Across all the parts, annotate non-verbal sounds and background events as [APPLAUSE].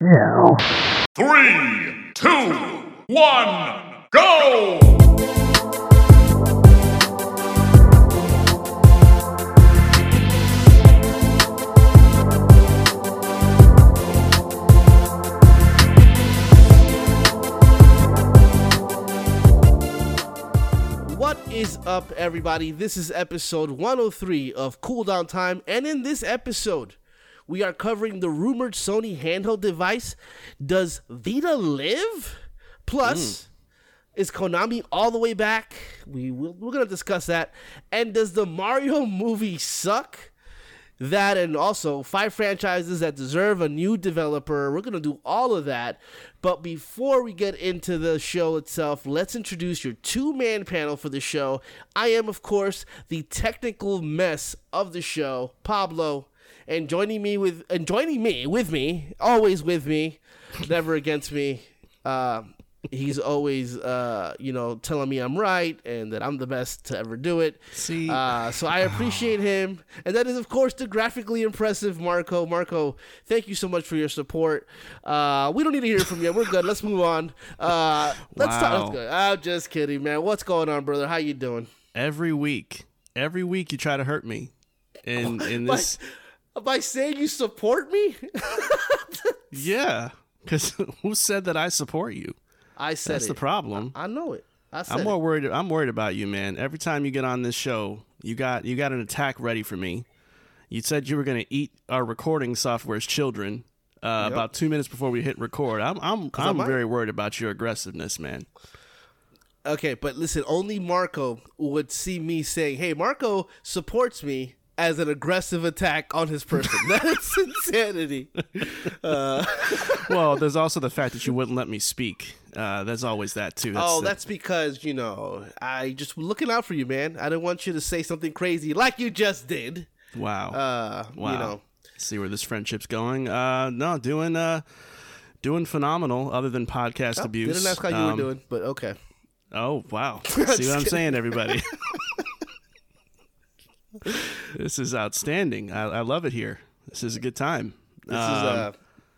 Yeah. Three, two, one, go! What is up, everybody? This is episode 103 of Cooldown Time, and in this episode, we are covering the rumored Sony handheld device. Does Vita live? Plus, hmm. is Konami all the way back? We will, we're gonna discuss that. And does the Mario movie suck? that and also five franchises that deserve a new developer. We're going to do all of that. But before we get into the show itself, let's introduce your two man panel for the show. I am, of course, the technical mess of the show, Pablo. And joining me with and joining me with me, always with me, [LAUGHS] never against me. Uh, he's always, uh, you know, telling me I'm right and that I'm the best to ever do it. See, Uh, so I appreciate him, and that is of course the graphically impressive Marco. Marco, thank you so much for your support. Uh, we don't need to hear from you. We're good. Let's move on. Uh, let's talk. Let's go. I'm just kidding, man. What's going on, brother? How you doing? every week, every week you try to hurt me. In in [LAUGHS] By, this, by saying you support me, [LAUGHS] yeah, because [LAUGHS] who said that I support you? I said That's it. the problem. I know it. I said I'm more it. worried. I'm worried about you, man. Every time you get on this show, you got you got an attack ready for me. You said you were going to eat our recording software's children. Uh, About two minutes before we hit record, I'm I'm I I'm very worried about your aggressiveness, man. Okay, but listen, only Marco would see me saying, "Hey, Marco supports me." As an aggressive attack on his person. [LAUGHS] That's insanity. [LAUGHS] well, there's also the fact that you wouldn't let me speak. Uh, there's always that too. oh, the- that's because you know I just looking out for you, man. I didn't want you to say something crazy like you just did. wow. Uh, Wow. you know, See where this friendship's going. Uh, no, doing uh, doing phenomenal. Other than podcast abuse. didn't ask how you Um, were doing, but okay. Oh wow! [LAUGHS] See what I'm kidding. saying, everybody. This is outstanding. I, I love it here. This is a good time. This Um, is uh,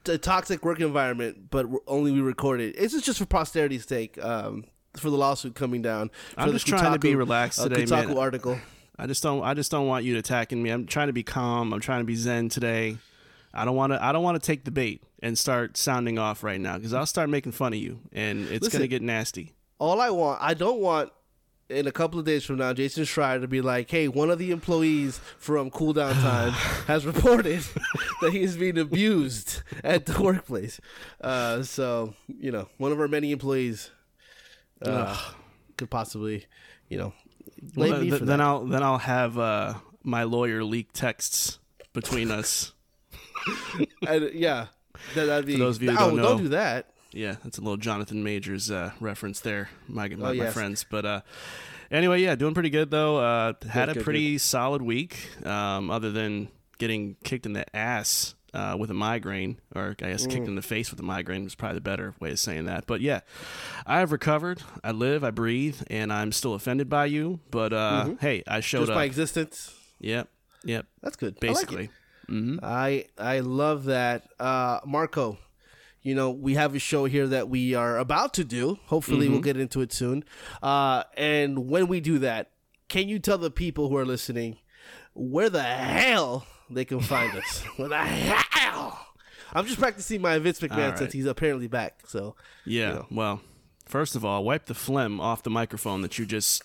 a toxic work environment, but only we record it. This is just for posterity's sake. Um, for the lawsuit coming down. I'm just trying to be relaxed uh, today, Kotaku man. article. I just don't. I just don't want you attacking me. I'm trying to be calm. I'm trying to be zen today. I don't want to. I don't want to take the bait and start sounding off right now because I'll start making fun of you, and it's Listen. gonna get nasty. All I want, I don't want. In a couple of days from now, Jason Schreier to be like, "Hey, one of the employees from Cooldown [SIGHS] Time has reported [LAUGHS] that he is being abused at the workplace." Uh, so, you know, one of our many employees uh, could possibly, you know, Well, th- then that. I'll then I'll have uh, my lawyer leak texts between us. [LAUGHS] And, yeah, that, that'd be. For those of you who oh, don't know- don't do that. Yeah, that's a little Jonathan Majors uh, reference there, my my, my yes. friends. But uh, anyway, yeah, doing pretty good though. Uh, had Good, a good, pretty solid week, um, other than getting kicked in the ass uh, with a migraine, or I guess Mm. kicked in the face with a migraine was probably the better way of saying that. But yeah, I have recovered. I live, I breathe, and I'm still offended by you. But uh, hey, I showed Mm-hmm. Just up. by existence. yep, yep, That's good. I like it. basically. hmm I I love that, uh, Marco. You know, we have a show here that we are about to do. Hopefully, Mm-hmm. we'll get into it soon. Uh, and when we do that, can you tell the people who are listening where the hell they can find us? [LAUGHS] Where the hell? I'm just practicing my Vince McMahon right. since he's apparently back. So Yeah. know. Well, first of all, wipe the phlegm off the microphone that you just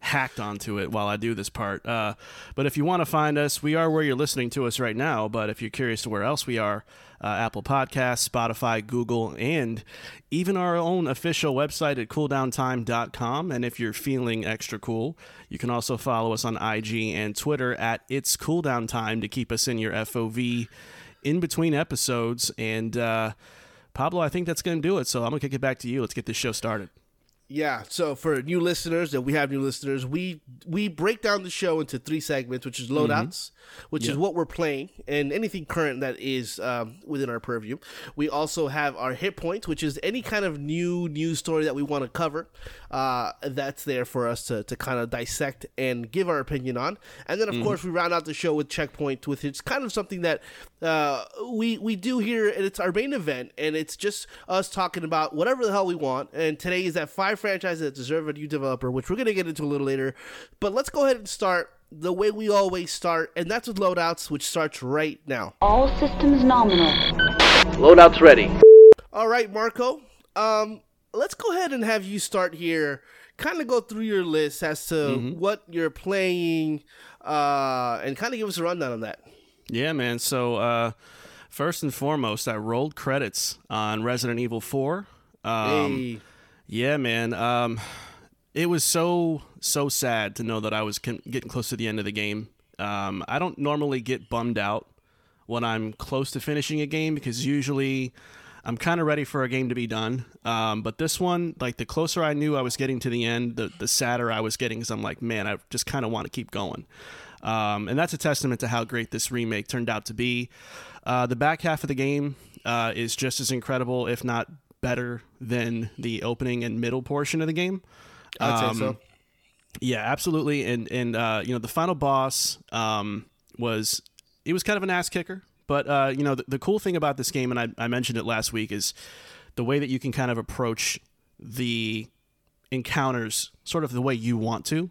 hacked onto it while I do this part. Uh, but if you want to find us, we are where you're listening to us right now. But if you're curious to where else we are, uh, Apple Podcasts, Spotify, Google, and even our own official website at cooldowntime.com. And if you're feeling extra cool, you can also follow us on IG and Twitter at It's Cooldown Time to keep us in your FOV in between episodes. And uh, Pablo, I think that's going to do it. So I'm going to kick it back to you. Let's get this show started. Yeah, so for new listeners, that we have new listeners, we we break down the show into three segments, which is loadouts, which is what we're playing, and anything current that is um, within our purview. We also have our hit points, which is any kind of new news story that we want to cover. Uh, that's there for us to, to kind of dissect and give our opinion on. And then, of course, we round out the show with checkpoint, with it's kind of something that uh, we we do here, and it's our main event, and it's just us talking about whatever the hell we want. And today is that five franchises that deserve a new developer, which we're gonna get into a little later. But let's go ahead and start the way we always start, and that's with loadouts, which starts right now. All systems nominal. Loadouts ready. All right, Marco. Um, let's go ahead and have you start here. Kind of go through your list as to what you're playing, uh, and kind of give us a rundown on that. Yeah, man. So uh, first and foremost, I rolled credits on Resident Evil 4. Um, hey, Yeah, man. Um, it was so so sad to know that I was getting close to the end of the game. Um, I don't normally get bummed out when I'm close to finishing a game because usually I'm kind of ready for a game to be done. Um, but this one, like the closer I knew I was getting to the end, the the sadder I was getting because I'm like, man, I just kind of want to keep going. Um, and that's a testament to how great this remake turned out to be. Uh, the back half of the game uh, is just as incredible, if not better, than the opening and middle portion of the game. I'd Um, say so. Yeah, absolutely. And and uh, you know the final boss um, was it was kind of an ass kicker, but uh, you know the, the cool thing about this game, and I, I mentioned it last week, is the way that you can kind of approach the encounters sort of the way you want to.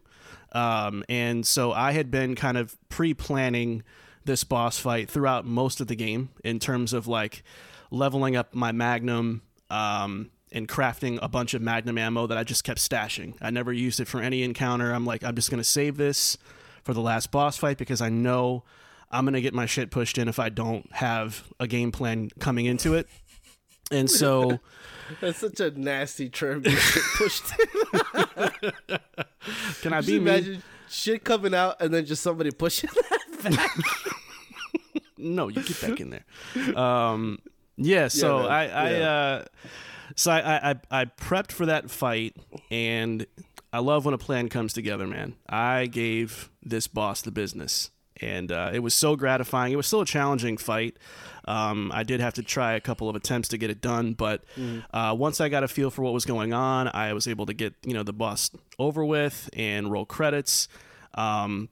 Um, and so I had been kind of pre-planning this boss fight throughout most of the game in terms of like leveling up my magnum um, and crafting a bunch of magnum ammo that I just kept stashing. I never used it for any encounter. I'm like, I'm just gonna save this for the last boss fight because I know I'm gonna get my shit pushed in if I don't have a game plan coming into it. And so [LAUGHS] That's such a nasty term. Pushed. in. [LAUGHS] can I Just be me? shit coming out and then just somebody pushing that back. [LAUGHS] No, you get back in there. Um, yeah, so man. I, I Yeah. uh, so I, I, I prepped for that fight, and I love when a plan comes together, man. I gave this boss the business, and uh, it was so gratifying. It was still a challenging fight. Um, I did have to try a couple of attempts to get it done, but uh, once I got a feel for what was going on, I was able to get you know the boss over with and roll credits. Um,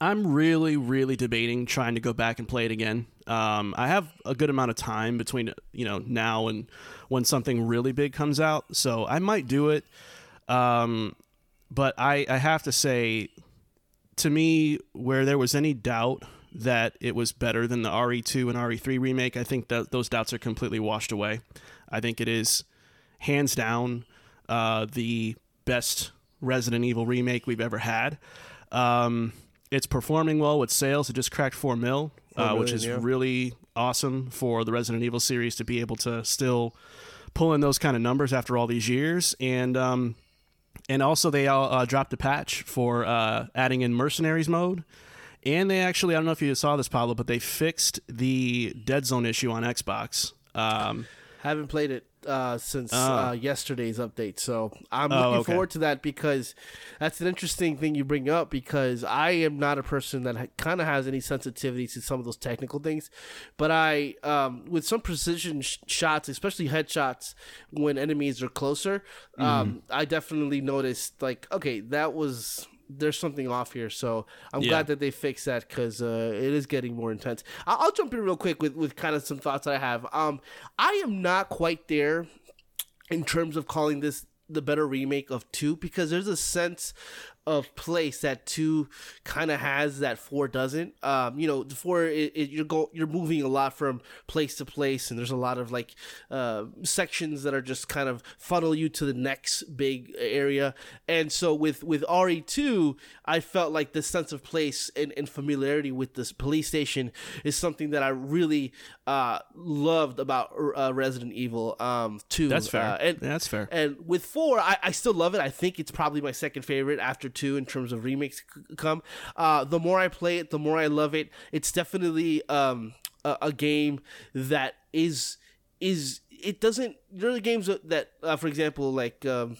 I'm really, really debating trying to go back and play it again. Um, I have a good amount of time between you know now and when something really big comes out, so I might do it. Um, but I, I have to say, to me, where there was any doubt that it was better than the RE2 and RE3 remake, I think that those doubts are completely washed away. I think it is hands down uh, the best Resident Evil remake we've ever had. Um, it's performing well with sales. It just cracked four mil, uh, which is yeah. really awesome for the Resident Evil series to be able to still pull in those kind of numbers after all these years. And um, and also they all uh, dropped a patch for uh, adding in mercenaries mode. And they actually, I don't know if you saw this, Pablo, but they fixed the Dead Zone issue on Xbox. Um, Haven't played it uh, since uh, yesterday's update, so I'm Oh, looking okay. forward to that because that's an interesting thing you bring up. Because I am not a person that ha- kind of has any sensitivity to some of those technical things, but I, um, with some precision sh- shots, especially headshots when enemies are closer, Mm-hmm. um, I definitely noticed like, okay, that was. There's something off here, so I'm Yeah. glad that they fixed that because uh, it is getting more intense. I'll, I'll jump in real quick with, with kind of some thoughts that I have. Um, I am not quite there in terms of calling this the better remake of two because there's a sense of place that two kind of has that four doesn't. Um, you know, the four it, it, you're go you're moving a lot from place to place, and there's a lot of like uh, sections that are just kind of funnel you to the next big area. And so with with RE two, I felt like this sense of place and, and familiarity with this police station is something that I really uh, loved about uh, Resident Evil um, two. that's fair. Uh, and Yeah, that's fair. and with four, I, I still love it. I think it's probably my second favorite after two in terms of remakes come. Uh, the more I play it, the more I love it. It's definitely um, a, a game that is is it doesn't. There are the games that, uh, for example, like. Um,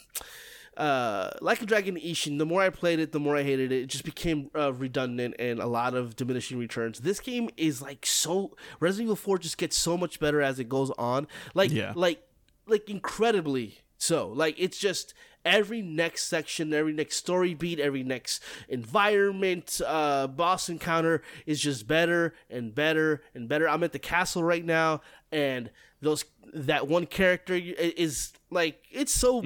uh, like a Dragon Ishin, the more I played it, the more I hated it. It just became uh, redundant and a lot of diminishing returns. This game is like so Resident Evil Four just gets so much better as it goes on. Like, Yeah. like, like incredibly so. Like it's just every next section, every next story beat, every next environment, uh, boss encounter is just better and better and better. I'm at the castle right now, and those that one character is like it's so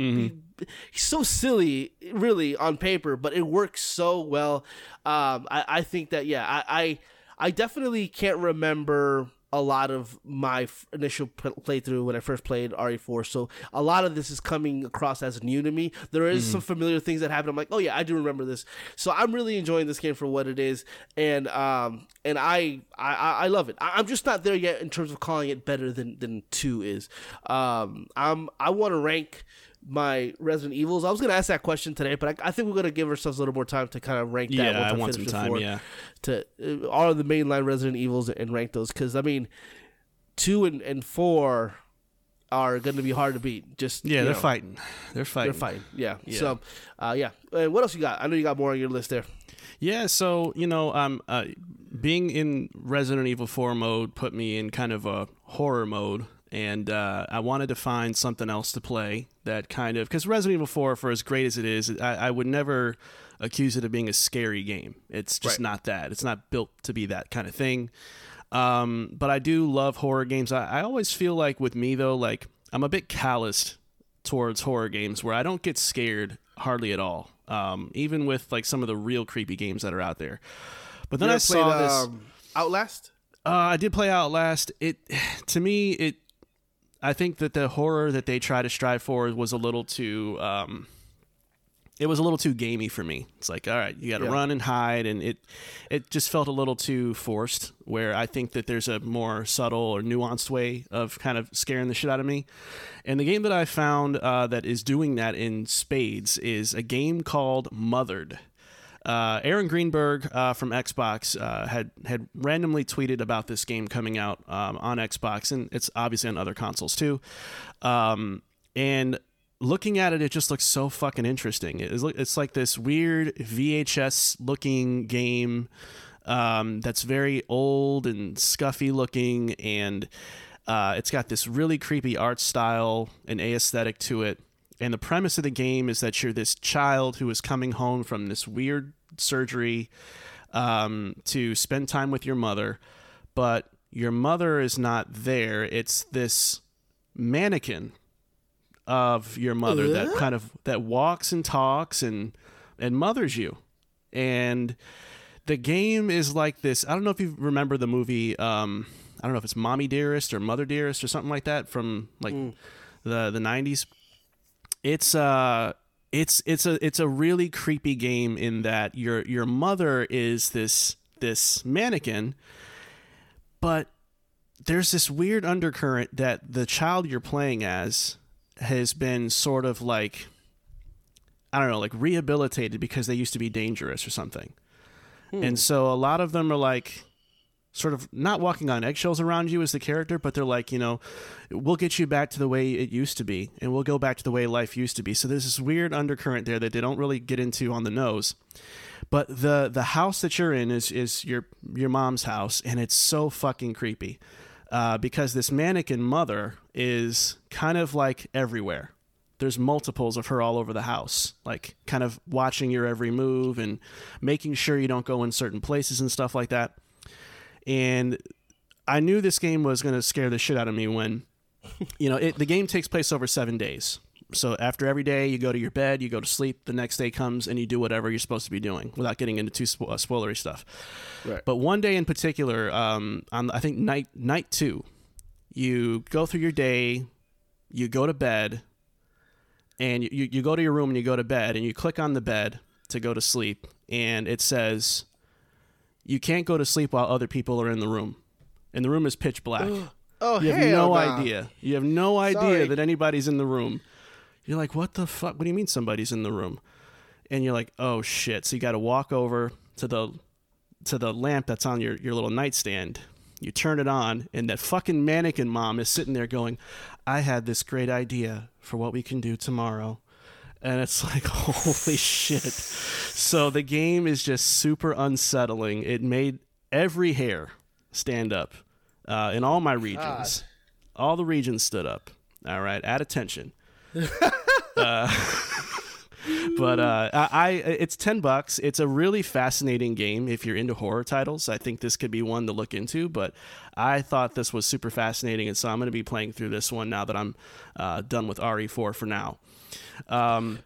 so silly, really on paper, but it works so well. Um, I, I think that yeah, I, I I definitely can't remember a lot of my f- initial p- playthrough when I first played RE4. So a lot of this is coming across as new to me. There is some familiar things that happen. I'm like, oh yeah, I do remember this. So I'm really enjoying this game for what it is, and um, and I I, I love it. I, I'm just not there yet in terms of calling it better than than two is. Um, I'm I want to rank my Resident Evils. I was gonna ask that question today, but I, I think we're gonna give ourselves a little more time to kind of rank that. Yeah, once I want some time, yeah. to uh, all the mainline Resident Evils and rank those because I mean, two and, and four are gonna be hard to beat. Just Yeah, they're know, fighting. They're fighting. They're fighting. Yeah. Yeah. So, uh, yeah. Uh, what else you got? I know you got more on your list there. Yeah, so you know, um, uh, being in Resident Evil 4 mode put me in kind of a horror mode, and uh, I wanted to find something else to play that kind of because Resident Evil 4, for as great as it is, I, I would never accuse it of being a scary game. It's just Right. not that. It's not built to be that kind of thing. Um, but I do love horror games. I, I always feel like with me though, like I'm a bit calloused towards horror games where I don't get scared hardly at all. Um, even with like some of the real creepy games that are out there. But then I saw played, this. um, Outlast. Uh, I did play Outlast. It [SIGHS] to me it I think that the horror that they try to strive for was a little too um it was a little too gamey for me. It's like, all right, you got to Yeah. run and hide and it it just felt a little too forced where I think that there's a more subtle or nuanced way of kind of scaring the shit out of me. And the game that I found uh, that is doing that in spades is a game called Mothered. Uh, Aaron Greenberg uh, from Xbox uh, had had randomly tweeted about this game coming out um, on Xbox, and it's obviously on other consoles too. Um, and looking at it, it just looks so fucking interesting. It is, it's like this weird VHS looking game um, that's very old and scuffy looking, and uh, it's got this really creepy art style and aesthetic to it. And the premise of the game is that you're this child who is coming home from this weird surgery um, to spend time with your mother, but your mother is not there. It's this mannequin of your mother that kind of that walks and talks and and mothers you. And the game is like this. I don't know if you remember the movie. Um, I don't know if it's Mommy Dearest or Mother Dearest or something like that from like the the nineties. It's uh it's it's a it's a really creepy game in that your your mother is this this mannequin, but there's this weird undercurrent that the child you're playing as has been sort of like I don't know, like rehabilitated because they used to be dangerous or something. And so a lot of them are like sort of not walking on eggshells around you as the character, but they're like, you know, we'll get you back to the way it used to be and we'll go back to the way life used to be. So there's this weird undercurrent there that they don't really get into on the nose. But the the house that you're in is is your your mom's house and it's so fucking creepy. Uh, because this mannequin mother is kind of like everywhere there's multiples of her all over the house, like kind of watching your every move and making sure you don't go in certain places and stuff like that. And I knew this game was going to scare the shit out of me when, you know, it, the game takes place over seven days. So after every day, you go to your bed, you go to sleep. The next day comes and you do whatever you're supposed to be doing without getting into too spo- uh, spoilery stuff. Right. But one day in particular, um, on I think night night two, you go through your day, you go to bed, and you, you go to your room and you go to bed and you click on the bed to go to sleep and it says you can't go to sleep while other people are in the room. And the room is pitch black. [GASPS] Oh, you have no nah. idea. You have no idea Sorry. that anybody's in the room. You're like what the fuck? What do you mean somebody's in the room? And you're like oh shit. So you got to walk over to the to the lamp that's on your, your little nightstand. You turn it on, and that fucking mannequin mom is sitting there going, I had this great idea for what we can do tomorrow. And it's [LAUGHS] like, holy shit. So the game is just super unsettling. It made every hair stand up uh, in all my regions. All the regions stood up. All right, at attention. [LAUGHS] [LAUGHS] but uh, I, I it's ten bucks. It's a really fascinating game if you're into horror titles. I think this could be one to look into. But I thought this was super fascinating, and so I'm going to be playing through this one now that I'm uh, done with RE4 for now. Um,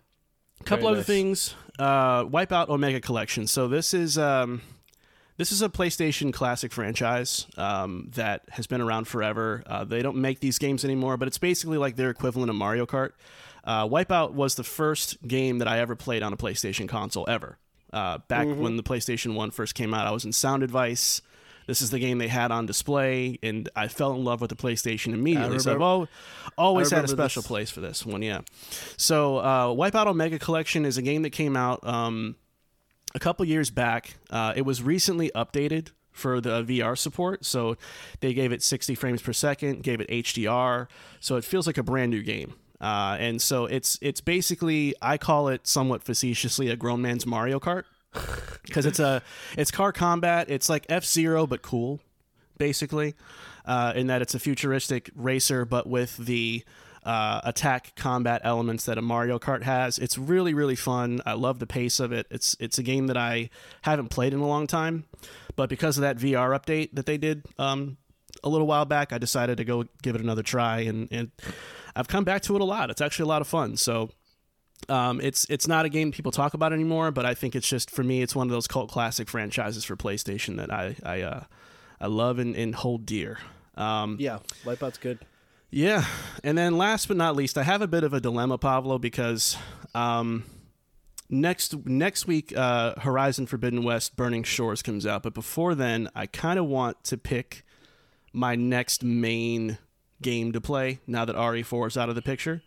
a couple Very other nice. things. Uh, Wipeout Omega Collection. So this is. Um, this is a PlayStation classic franchise um, that has been around forever. Uh, they don't make these games anymore, but it's basically like their equivalent of Mario Kart. Uh, Wipeout was the first game that I ever played on a PlayStation console ever. Uh, back Mm-hmm. when the PlayStation 1 first came out, I was in Sound Advice. This is the game they had on display, and I fell in love with the PlayStation immediately. So I've remember- always had a special this. place for this one, yeah. So uh, Wipeout Omega Collection is a game that came out um, a couple years back. Uh, it was recently updated for the VR support, so they gave it 60 frames per second, gave it HDR, so it feels like a brand new game. Uh, and so it's it's basically I call it somewhat facetiously a grown man's Mario Kart because it's a it's car combat. It's like F Zero but cool, basically, uh, in that it's a futuristic racer but with the uh, attack combat elements that a Mario Kart has. It's really really fun. I love the pace of it. It's it's a game that I haven't played in a long time, but because of that VR update that they did um, a little while back, I decided to go give it another try, and and I've come back to it a lot. It's actually a lot of fun. So. Um, it's it's not a game people talk about anymore, but I think it's just for me, it's one of those cult classic franchises for PlayStation that I I uh, I love and, and hold dear. Um, Yeah, Wipeout's good. yeah, and then last but not least, I have a bit of a dilemma, Pablo, because um, next next week, uh, Horizon Forbidden West: Burning Shores comes out, but before then, I kind of want to pick my next main game to play now that RE4 is out of the picture,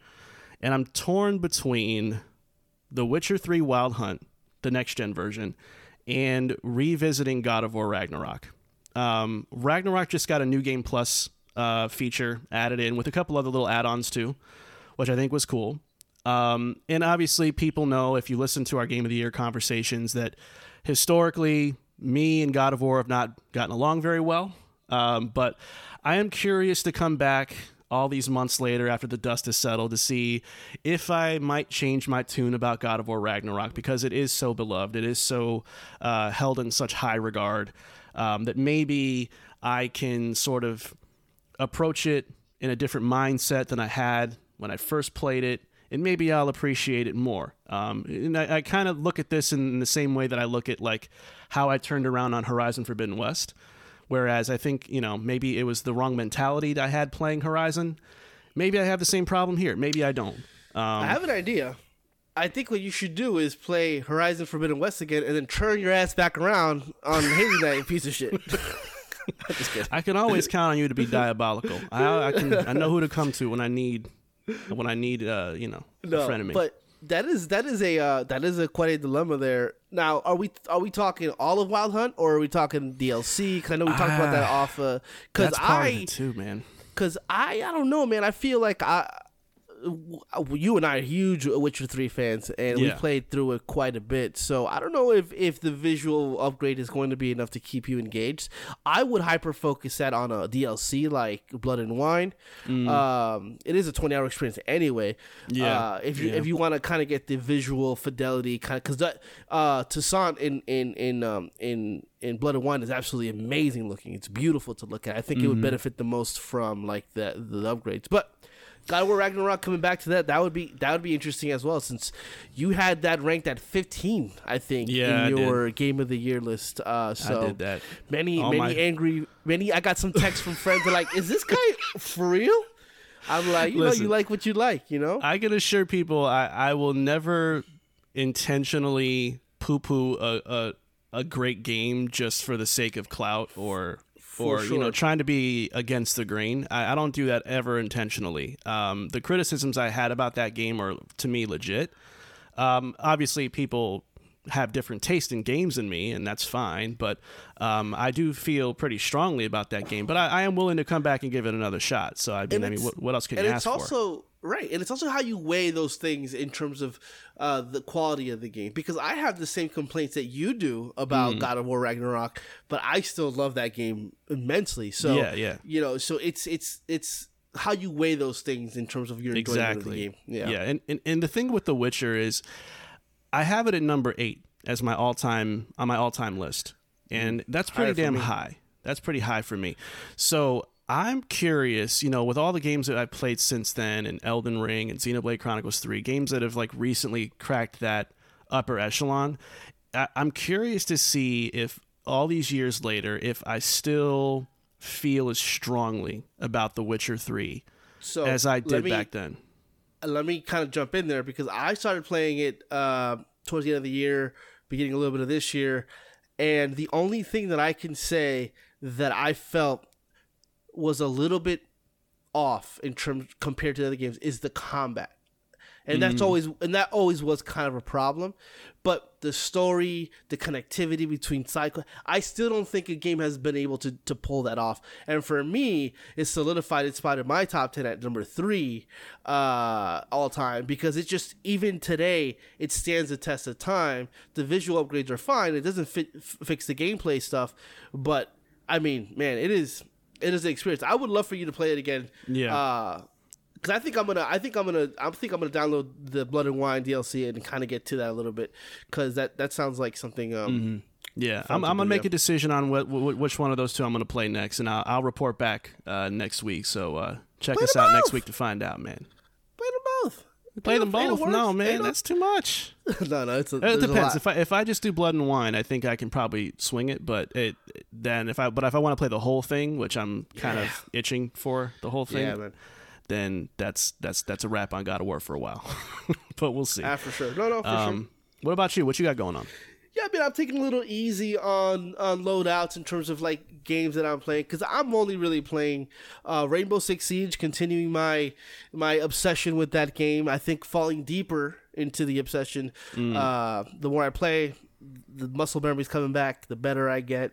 and I'm torn between The Witcher 3 Wild Hunt, the next gen version, and revisiting God of War Ragnarok. Um, Ragnarok just got a new game plus uh, feature added in with a couple other little add-ons too, which I think was cool. Um, and obviously, people know if you listen to our Game of the Year conversations that historically, me and God of War have not gotten along very well. Um, but I am curious to come back all these months later after the dust has settled to see if I might change my tune about God of War Ragnarok because it is so beloved. It is so uh, held in such high regard um, that maybe I can sort of approach it in a different mindset than I had when I first played it, and maybe I'll appreciate it more. Um, and I, I kind of look at this in the same way that I look at like how I turned around on Horizon Forbidden West. Whereas I think you know maybe it was the wrong mentality that I had playing Horizon. Maybe I have the same problem here. Maybe I don't. Um, I have an idea. I think what you should do is play Horizon Forbidden West again, and then turn your ass back around on Hollow Knight, you piece of shit. [LAUGHS] I'm just kidding. I can always count on you to be diabolical. I, I can. I know who to come to when I need when I need uh, you know a friend of me. But that is that is a uh, that is a quite a dilemma there. Now, are we are we talking all of Wild Hunt, or are we talking DLC? 'Cause I know we talked about that Ah, off. Because of I it too, man. because I I don't know, man. I feel like I. You and I are huge Witcher Three fans, and we played through it quite a bit. So I don't know if if the visual upgrade is going to be enough to keep you engaged. I would hyper focus that on a DLC like Blood and Wine. Um, it is a twenty hour experience anyway. Mm. Yeah, Uh, if you yeah. if you want to kind of get the visual fidelity, kind of because that uh, Toussaint in in in um in in Blood and Wine is absolutely amazing looking. It's beautiful to look at. I think it Mm-hmm. would benefit the most from like the the upgrades, but. God War Ragnarok coming back to that that would be that would be interesting as well since you had that ranked at 15 I think Yeah, in your game of the year list. Uh so I did that. many All many my- angry many I got some texts from friends that like is this guy for real? I'm like you know you like what you like you know? I can assure people I, I will never intentionally poo poo a, a a great game just for the sake of clout or or you know trying to be against the grain. I, I don't do that ever intentionally. Um, the criticisms I had about that game are to me legit. Um, obviously, people have different taste in games than me, and that's fine. But um, I do feel pretty strongly about that game. But I, I, am willing to come back and give it another shot. So I mean, I mean, what, what else can and you it's ask also, Right, and it's also how you weigh those things in terms of uh, the quality of the game. Because I have the same complaints that you do about Mm. God of War Ragnarok, but I still love that game immensely. So Yeah, yeah. you know, so it's it's it's how you weigh those things in terms of your enjoyment of the exactly. game. Yeah, yeah. And, and and the thing with The Witcher is, I have it at number eight as my all time on my all time list, and that's pretty Higher damn high. That's pretty high for me. So I'm curious, you know, with all the games that I've played since then, and Elden Ring and Xenoblade Chronicles Three, games that have like recently cracked that upper echelon. I- I'm curious to see if all these years later, if I still feel as strongly about The Witcher Three So as I did me- back then. let me kind of jump in there because I started playing it uh, towards the end of the year, beginning a little bit of this year, and the only thing that I can say that I felt was a little bit off in terms compared to the other games is the combat. And that's always and that always was kind of a problem. But the story, the connectivity between cycle I still don't think a game has been able to, to pull that off. And for me, it solidified its spot in my top ten at number three uh all time because it just even today it stands the test of time. The visual upgrades are fine. It doesn't fit, f- fix the gameplay stuff, but I mean, man, it is it is an experience. I would love for you to play it again. Yeah. Uh, because I think I'm gonna, I think I'm gonna, I think I'm gonna download the Blood and Wine DLC and kind of get to that a little bit, because that that sounds like something. Um, Yeah, I'm, to I'm gonna make a decision on what, what which one of those two I'm gonna play next, and I'll, I'll report back uh, next week. So uh, check Play us out next week to find out, man. Play them both. Play Ain't them no- ain't both? no No, worse. man, that's too much. [LAUGHS] no, no. It's a, It depends. If I if I just do Blood and Wine, I think I can probably swing it. But it then if I but if I want to play the whole thing, which I'm kind Yeah. of [SIGHS] itching for the whole thing, yeah, then that's that's that's a wrap on God of War for a while. [LAUGHS] but we'll see. Ah, for sure. No, no, for sure. Um, what about you? What you got going on? Yeah, I mean, I'm taking a little easy on on loadouts in terms of like games that I'm playing because I'm only really playing uh, Rainbow Six Siege, continuing my my obsession with that game. I think falling deeper into the obsession, uh, the more I play, the muscle memory's coming back, the better I get,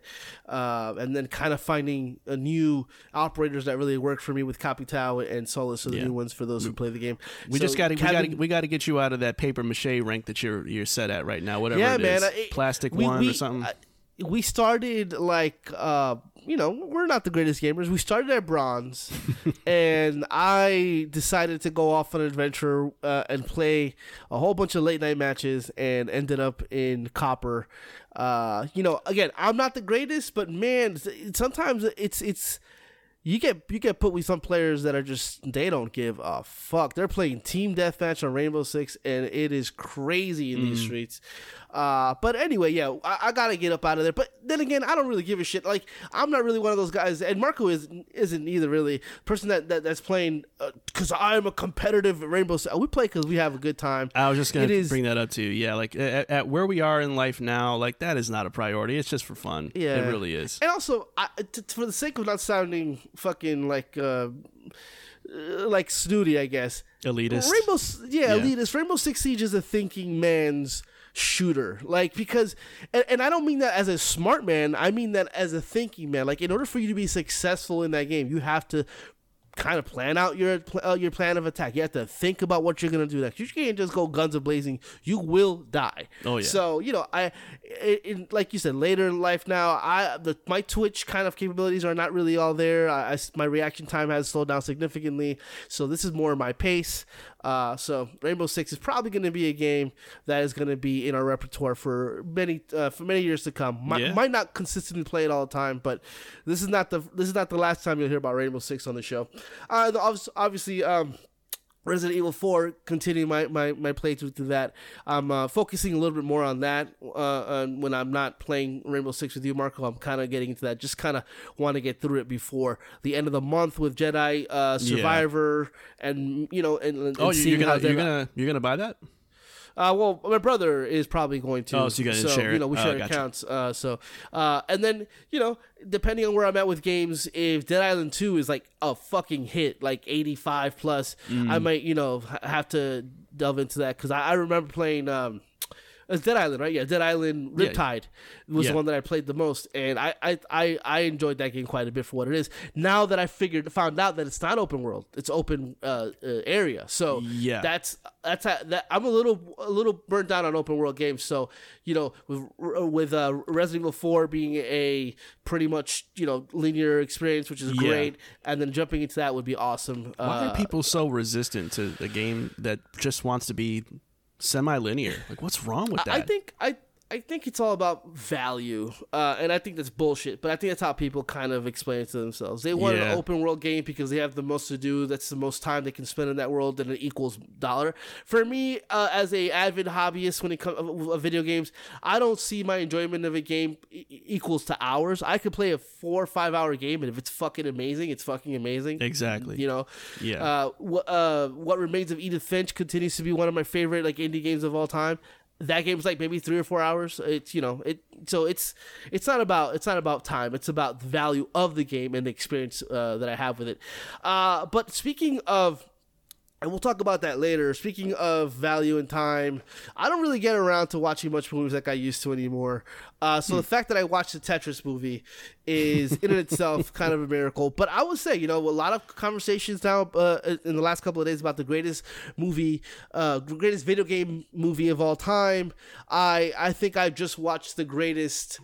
uh, and then kind of finding a new operators that really work for me with Capital and Solis are the Yeah. new ones for those who play the game. We So just got to we got to we got to get you out of that paper mache rank that you're you're set at right now. Whatever yeah, it man. is. I- plastic we- one we- or something. I- we started like uh you know we're not the greatest gamers we started at bronze [LAUGHS] and i decided to go off on an adventure uh, and play a whole bunch of late night matches and ended up in copper uh you know again i'm not the greatest but man sometimes it's it's you get you get put with some players that are just they don't give a fuck. They're playing team deathmatch on Rainbow Six, and it is crazy in these streets. Uh, but anyway, yeah, I, I gotta get up out of there. But then again, I don't really give a shit. Like I'm not really one of those guys, and Marco is isn't either really person that, that that's playing because I'm a competitive Rainbow. Six. We play because we have a good time. I was just gonna it is- bring that up too. Yeah, like at, at where we are in life now, like that is not a priority. It's just for fun. Yeah. it really is. And also, I, t- for the sake of not sounding fucking like uh, uh, like snooty, I guess. Elitist. Rainbow, yeah, Yeah. elitist. Rainbow Six Siege is a thinking man's shooter. Like because, and, and I don't mean that as a smart man. I mean that as a thinking man. Like in order for you to be successful in that game, you have to kind of plan out your uh, your plan of attack. You have to think about what you're gonna do next. You can't just go guns a blazing. You will die. Oh, yeah. So you know, I, it, it- like you said, later in life now, I the my Twitch kind of capabilities are not really all there. I, I my reaction time has slowed down significantly. So this is more my pace. Uh, so Rainbow Six is probably going to be a game that is going to be in our repertoire for many uh, for many years to come. Might, Yeah. might not consistently play it all the time, but this is not the this is not the last time you'll hear about Rainbow Six on the show. Uh, the, obviously, um, Resident Evil 4, continuing my, my, my playthrough through that. I'm uh, focusing a little bit more on that uh, when I'm not playing Rainbow Six with you, Marco. I'm kind of getting into that. Just kind of want to get through it before the end of the month with Jedi uh, Survivor and, you know, and, and Oh, you're how gonna you're gonna you're gonna buy that? Uh, well, my brother is probably going to. Oh, so you gotta share You it. know, we Oh, share gotcha. accounts. Uh, so, uh, and then you know, depending on where I'm at with games, if Dead Island Two is like a fucking hit, like 85 plus, Mm. I might you know have to delve into that because I, I remember playing um, It's Dead Island, right? Yeah, Dead Island Yeah. Riptide was Yeah. the one that I played the most, and I, I, I, I enjoyed that game quite a bit for what it is. Now that I figured, found out that it's not open world, it's open uh, uh, area. So Yeah. that's that's how, that. I'm a little a little burnt down on open world games. So you know, with with uh, Resident Evil 4 being a pretty much you know linear experience, which is Yeah. great, and then jumping into that would be awesome. Why Uh, are people so resistant to a game that just wants to be semi-linear? Like, what's wrong with that? I think I I think it's all about value, uh, and I think that's bullshit. But I think that's how people kind of explain it to themselves. They want Yeah. an open world game because they have the most to do. That's the most time they can spend in that world, and it equals dollar. For me, uh, as a avid hobbyist when it comes of video games, I don't see my enjoyment of a game e- equals to hours. I could play a four or five hour game, and if it's fucking amazing, it's fucking amazing. Exactly. You know, Yeah. Uh, what uh, what remains of Edith Finch continues to be one of my favorite like indie games of all time. That game's like maybe three or four hours. It's you know it. So it's it's not about it's not about time. It's about the value of the game and the experience uh, that I have with it. Uh, but speaking of and we'll talk about that later. Speaking of value and time, I don't really get around to watching much movies like I used to anymore. Uh, so the fact that I watched the Tetris movie is in and itself [LAUGHS] kind of a miracle. But I would say, you know, a lot of conversations now uh, in the last couple of days about the greatest movie, uh, greatest video game movie of all time. I I think I've just watched the greatest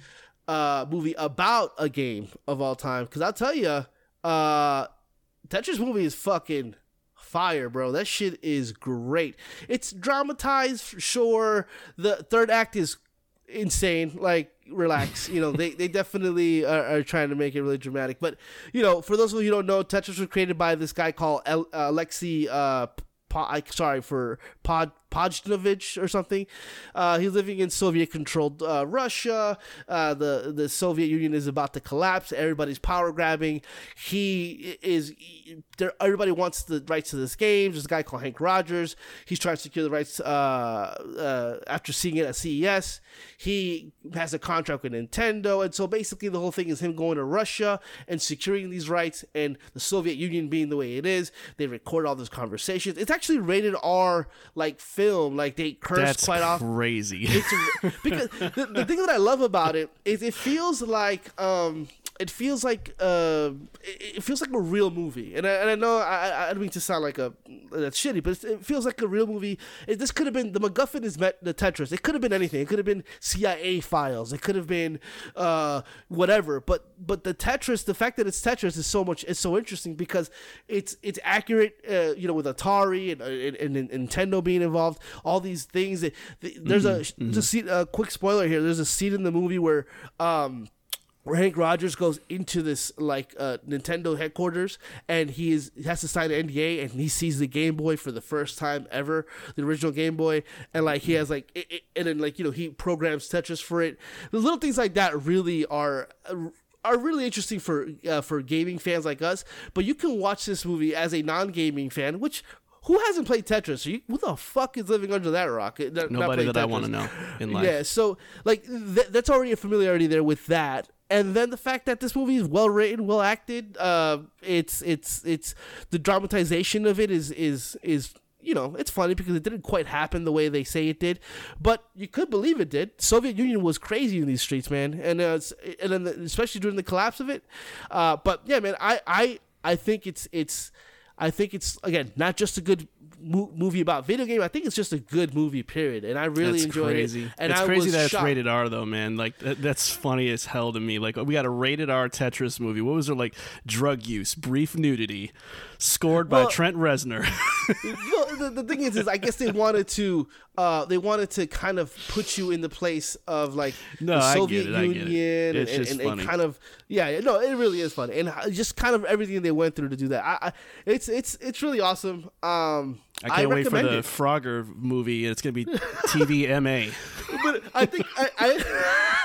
uh, movie about a game of all time. Because I'll tell you, uh, Tetris movie is fucking fire, bro. That shit is great. It's dramatized, for sure. The third act is insane. Like, relax. [LAUGHS] You know, they, they definitely are, are trying to make it really dramatic. But, you know, for those of you who don't know, Tetris was created by this guy called El- uh, uh, Po- I, sorry for Pod Podjnovich or something. Uh, he's living in Soviet-controlled uh, Russia. Uh, the the Soviet Union is about to collapse. Everybody's power grabbing. He is. There, everybody wants the rights to this game. There's a guy called Henk Rogers. He's trying to secure the rights. Uh, uh, after seeing it at CES, he has a contract with Nintendo, and so basically the whole thing is him going to Russia and securing these rights, and the Soviet Union being the way it is. They record all those conversations. It's actually rated R like film. Like they curse That's quite often crazy. it's because [LAUGHS] the, the thing that I love about it is it feels like um it feels like uh it, feels like a real movie. And I, and I know I, I don't mean to sound like a that's shitty but it feels like a real movie. It, this could have been the MacGuffin is met the Tetris. It could have been anything. It could have been CIA files. It could have been uh whatever. But but the Tetris the fact that it's Tetris is so much it's so interesting because it's it's accurate uh, you know with Atari and, and, and Nintendo being involved. All these things that there's a just see a quick spoiler here. There's a scene in the movie where um where Henk Rogers goes into this like uh, Nintendo headquarters and he is he has to sign an NDA and he sees the Game Boy for the first time ever, the original Game Boy, and like he has like it, it- and then like you know he programs Tetris for it. The little things like that really are. Uh, are really interesting for uh, for gaming fans like us, but you can watch this movie as a non-gaming fan, which who hasn't played Tetris? You, who the fuck is living under that rock? Not- not Nobody playing that I want to know in life. Yeah, so like th- that's already a familiarity there with that, and then the fact that this movie is well written, well acted. Uh, it's it's it's the dramatization of it is is is you know it's funny because it didn't quite happen the way they say it did, but you could believe it did. Soviet Union was crazy in these streets, man, and uh, and then the, especially during the collapse of it. Uh, but yeah, man, I I I think it's it's. I think it's again not just a good mo- movie about video game. I think it's just a good movie, period. And I really That's enjoyed crazy. it. And it's I crazy that it's shocked. rated R though, man. Like that, that's funny as hell to me. Like we got a rated R Tetris movie. What was there like? Drug use, brief nudity, scored by Trent Reznor. [LAUGHS] well, the, the thing is, is I guess they wanted to, uh, they wanted to kind of put you in the place of like [LAUGHS] No, the I Soviet it, I it. Union, It's and, and, and kind of, yeah, no, it really is funny, and just kind of everything they went through to do that. I, I it's it's it's really awesome. Um, I can't wait for the it. Frogger movie. It's gonna be TVMA. [LAUGHS] but I think I, I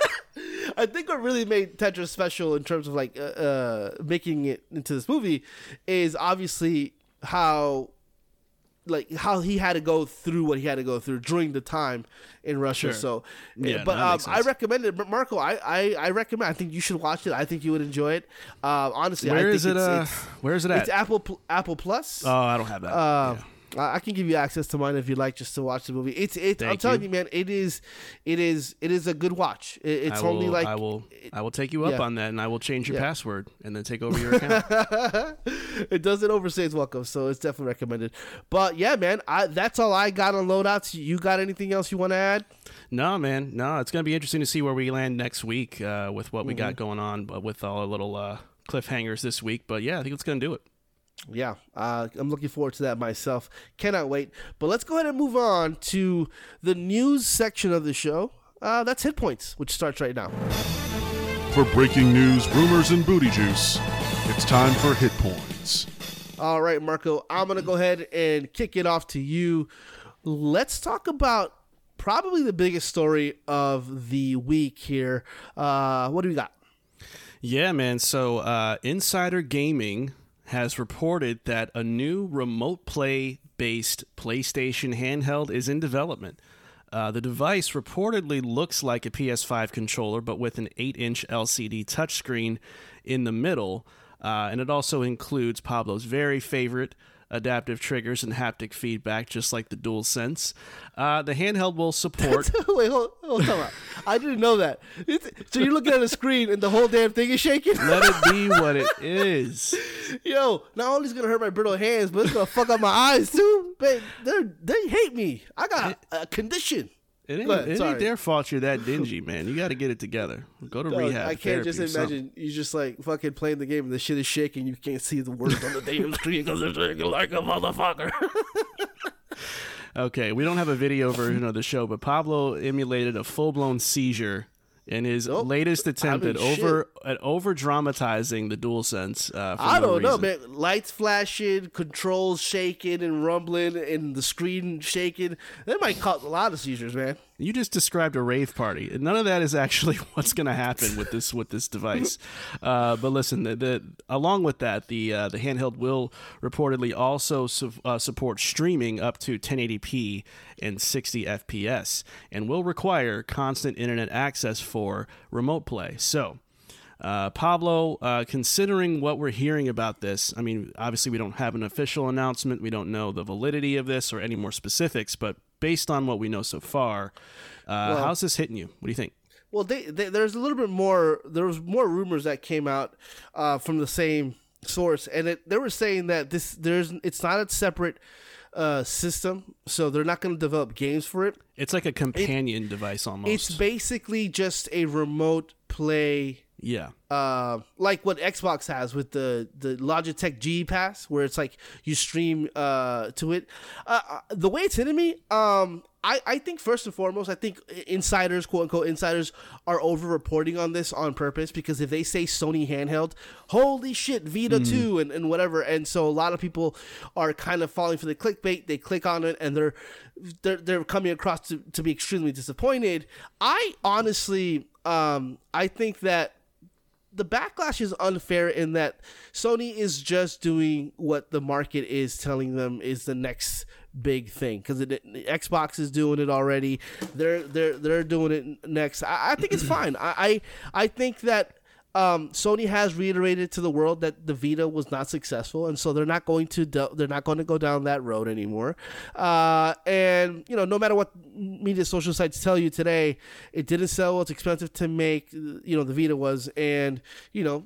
[LAUGHS] I think what really made Tetris special in terms of like uh, uh, making it into this movie is obviously how like how he had to go through what he had to go through during the time in Russia. Sure. So, Yeah, but no, um, I recommend it. But Marco, I, I I recommend. I think you should watch it. I think you would enjoy it. Um, honestly, I Where think is it? It's, Uh, it's, where is it at? it's Apple Apple Plus. oh, I don't have that. Uh, Yeah. I can give you access to mine if you'd like, just to watch the movie. It's it's. I'm telling you. you, man, it is, it is, it is a good watch. It, it's I will, only like I will I will take you up yeah. on that, and I will change your Yeah. password and then take over your account. [LAUGHS] it doesn't overstay its welcome, so it's definitely recommended. But yeah, man, I that's all I got on loadouts. You got anything else you want to add? no, man, no. It's gonna be interesting to see where we land next week uh, with what we got Mm-hmm. going on, but with all our little uh, cliffhangers this week. But yeah, I think it's gonna do it. Yeah, uh, I'm looking forward to that myself. Cannot wait. But let's go ahead and move on to the news section of the show. Uh, that's hit points, which starts right now. For breaking news, rumors, and booty juice, it's time for Hit Points. All right, Marco, I'm going to go ahead and kick it off to you. Let's talk about probably the biggest story of the week here. Uh, what do we got? Yeah, man. So, uh, Insider Gaming has reported that a new remote play based PlayStation handheld is in development. Uh, the device reportedly looks like a PS5 controller, but with an 8 inch LCD touchscreen in the middle. Uh, and it also includes Pablo's very favorite adaptive triggers and haptic feedback, just like the DualSense. Uh, the handheld will support. [LAUGHS] Wait, hold, hold out. I didn't know that. It's, so you're looking at a screen and the whole damn thing is shaking? Let it be [LAUGHS] what it is. Yo, not only is it gonna hurt my brittle hands, but it's gonna fuck up my eyes too. They they hate me. I got a condition. It ain't, ahead, it ain't their fault you're that [LAUGHS] dingy, man. You got to get it together. Go to Dog, rehab. I can't just imagine you just like fucking playing the game and the shit is shaking. You can't see the words on the damn screen because it's shaking like a motherfucker. [LAUGHS] Okay, we don't have a video version of the show, but Pablo emulated a full blown seizure in his Nope. latest attempt I mean, at over at over dramatizing the DualSense. Uh, I no don't know, man. Lights flashing, controls shaking and rumbling, and the screen shaking. That might cause a lot of seizures, man. You just described a rave party. None of that is actually [LAUGHS] what's going to happen with this with this device. Uh, but listen, the, the along with that, the uh, the handheld will reportedly also su- uh, support streaming up to 1080p and 60 FPS, and will require constant internet access for remote play. So. Uh, Pablo, uh, considering what we're hearing about this, I mean, obviously we don't have an official announcement. We don't know the validity of this or any more specifics, but based on what we know so far, uh, how's this hitting you? What do you think? Well, they, they, there's a little bit more. There was more rumors that came out uh, from the same source, and it, they were saying that this there's it's not a separate uh, system, so they're not going to develop games for it. It's like a companion device almost. It's basically just a remote play, yeah. Uh, like what Xbox has with the the Logitech G Pass, where it's like you stream uh, to it. Uh, uh, the way it's hitting me, um, I, I think first and foremost, I think insiders, quote unquote insiders, are over reporting on this on purpose because if they say Sony handheld, holy shit, Vita 2 and, and whatever. And so a lot of people are kind of falling for the clickbait. They click on it and they're they're, they're coming across to, to be extremely disappointed. I honestly, um, I think that the backlash is unfair in that Sony is just doing what the market is telling them is the next big thing because Xbox is doing it already. They're they're they're doing it next. I, I think it's fine. I, I I think that. Um, Sony has reiterated to the world that the Vita was not successful, and so they're not going to do- they're not going to go down that road anymore. Uh, and you know, no matter what media social sites tell you today, it didn't sell. It's expensive to make. You know, the Vita was, and you know,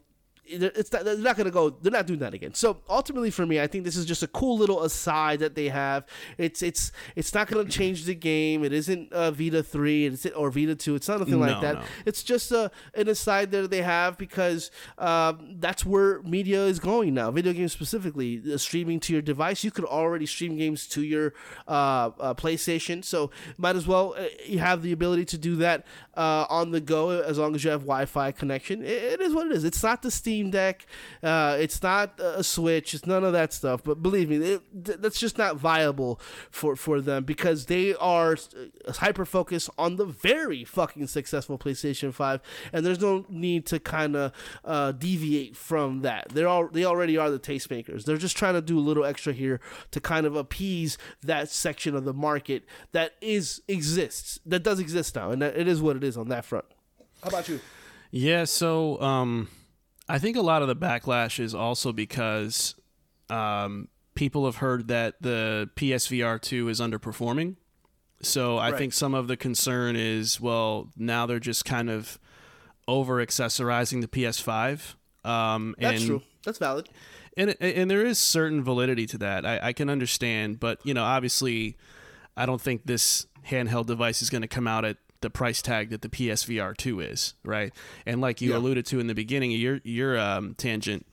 it's not, they're not going to go. They're not doing that again. So ultimately, for me, I think this is just a cool little aside that they have. It's it's it's not going to change the game. It isn't uh, Vita three. It's or Vita two. It's not nothing like No, that. no. It's just a, an aside that they have because um, that's where media is going now. Video games specifically, uh, streaming to your device. You could already stream games to your uh, uh, PlayStation, so might as well uh, you have the ability to do that uh, on the go as long as you have Wi-Fi connection. It, it is what it is. It's not the Steam Deck. Uh, it's not a Switch. It's none of that stuff. But believe me, it, th- that's just not viable for for them because they are hyper focused on the very fucking successful PlayStation Five, and there's no need to kind of uh, deviate from that. They're all they already are the tastemakers. They're just trying to do a little extra here to kind of appease that section of the market that is exists that does exist now, and that it is what it is on that front. How about you? Yeah, so um, I think a lot of the backlash is also because um, people have heard that the PSVR 2 is underperforming. So I Right. think some of the concern is, well, now they're just kind of over accessorizing the PS5. Um, That's and, true. That's valid. and and there is certain validity to that. I, I can understand, but you know, obviously, I don't think this handheld device is going to come out at the price tag that the PSVR two is, right? And like you Yeah. alluded to in the beginning of your your um, tangent,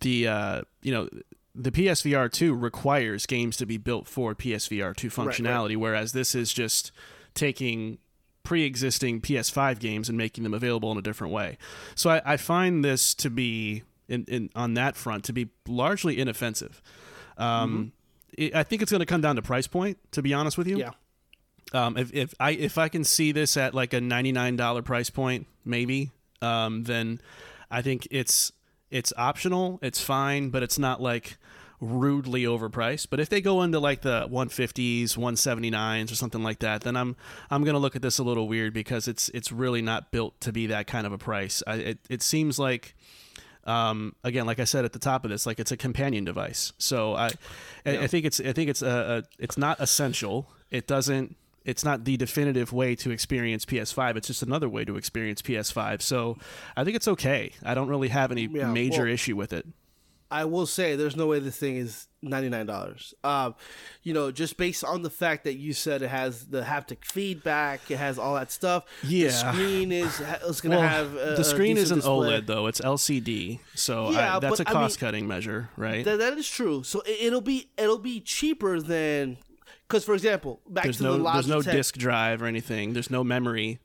the uh, you know the PSVR two requires games to be built for PSVR two right. functionality, whereas this is just taking pre-existing PS5 games and making them available in a different way. So I, I find this to be in, in on that front to be largely inoffensive. Um, it, I think it's going to come down to price point. To be honest with you, Yeah. Um, if, if I if I can see this at like a ninety nine dollar price point, maybe, um, then I think it's it's optional. It's fine, but it's not like rudely overpriced. But if they go into like the one fifties, one seventy nines, or something like that, then I'm I'm gonna look at this a little weird because it's it's really not built to be that kind of a price. I, it it seems like um, again, like I said at the top of this, like it's a companion device. So I, I, I think it's I think it's a, a it's not essential. It doesn't. It's not the definitive way to experience PS5. It's just another way to experience PS5. So I think it's okay. I don't really have any Yeah, major well- issue with it. I will say there's no way this thing is ninety nine dollars. Um, you know, just based on the fact that you said it has the haptic feedback, it has all that stuff. Yeah. the screen is is going to Well, have a, the screen a isn't decent display. OLED though; it's LCD. So Yeah, I, that's a but I mean- cost cutting measure, right? That, that is true. So it, it'll be it'll be cheaper than because, for example, back there's to no the Logitech. there's no disk drive or anything. There's no memory.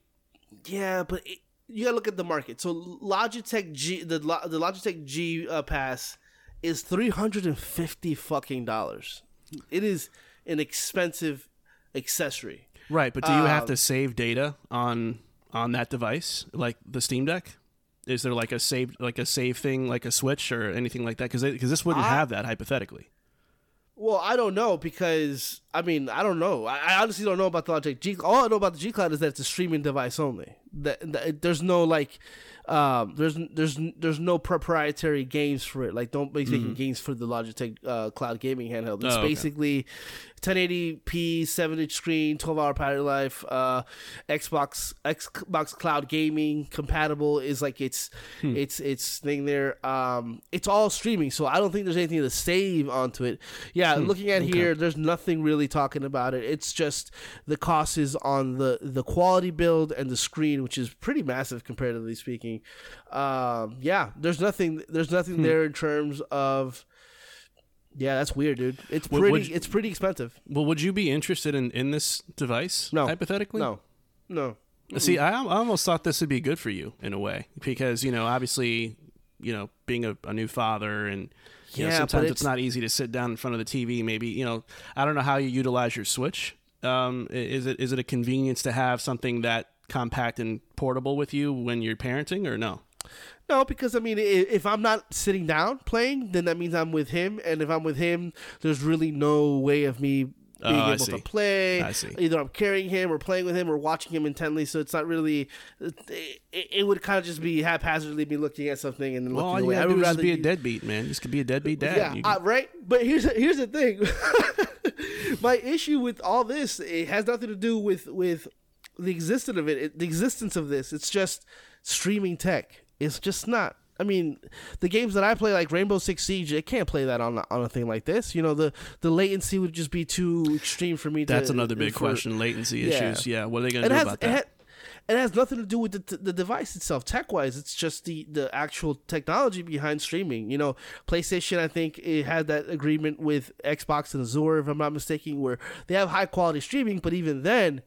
Yeah, but it, you gotta look at the market. So Logitech G, the the Logitech G uh, Pass is three hundred and fifty fucking dollars. It is an expensive accessory. Right, but do you have Um, to save data on on that device, like the Steam Deck? Is there like a save like a save thing, like a Switch or anything like that? Because because this wouldn't I- have that hypothetically. Well, I don't know because I mean I don't know. I, I honestly don't know about the Logitech G. All I know about the G Cloud is that it's a streaming device only. That, that there's no like, um, there's there's there's no proprietary games for it. Like don't be making games for the Logitech uh, Cloud gaming handheld. It's Mm-hmm. Oh, okay. basically 1080p, seven inch screen, 12 hour battery life. Uh, Xbox Xbox Cloud gaming compatible is like it's Hmm. it's it's thing there. Um, it's all streaming, so I don't think there's anything to save onto it. Yeah, Hmm. looking at here, there's nothing really talking about it. It's just the cost is on the the quality build and the screen, which is pretty massive comparatively speaking. Um, yeah, there's nothing there's nothing Hmm. there in terms of. Yeah, that's weird, dude. It's pretty. would it's pretty expensive. Well, would you be interested in in this device? No. hypothetically, No, no. See, I, I almost thought this would be good for you in a way because you know, obviously, you know, being a, a new father and you Yeah, but sometimes it's, it's- not easy to sit down in front of the TV. Maybe you know, I don't know how you utilize your Switch. Um, is it is it a convenience to have something that compact and portable with you when you're parenting, or no? No, because I mean, if I'm not sitting down playing, then that means I'm with him, and if I'm with him, there's really no way of me being Oh, able to play. I see. Either I'm carrying him, or playing with him, or watching him intently. So it's not really. It, it would kind of just be haphazardly be looking at something and then Well, looking away. I would do is just rather be a deadbeat, man. Just could be a deadbeat dad. yeah, You uh, right. But here's here's the thing. [LAUGHS] My issue with all this it has nothing to do with with the existence of it, it, the existence of this. It's just streaming tech. It's just not. I mean, the games that I play, like Rainbow Six Siege, it can't play that on on a thing like this. You know, the the latency would just be too extreme for me. That's to, another big for- question. Latency yeah. issues. Yeah. What are they gonna do has about it, that? ha- it has nothing to do with the, the device itself, tech wise. It's just the the actual technology behind streaming. You know, PlayStation, I think, it had that agreement with Xbox and Azure, if I'm not mistaken, where they have high quality streaming, but even then.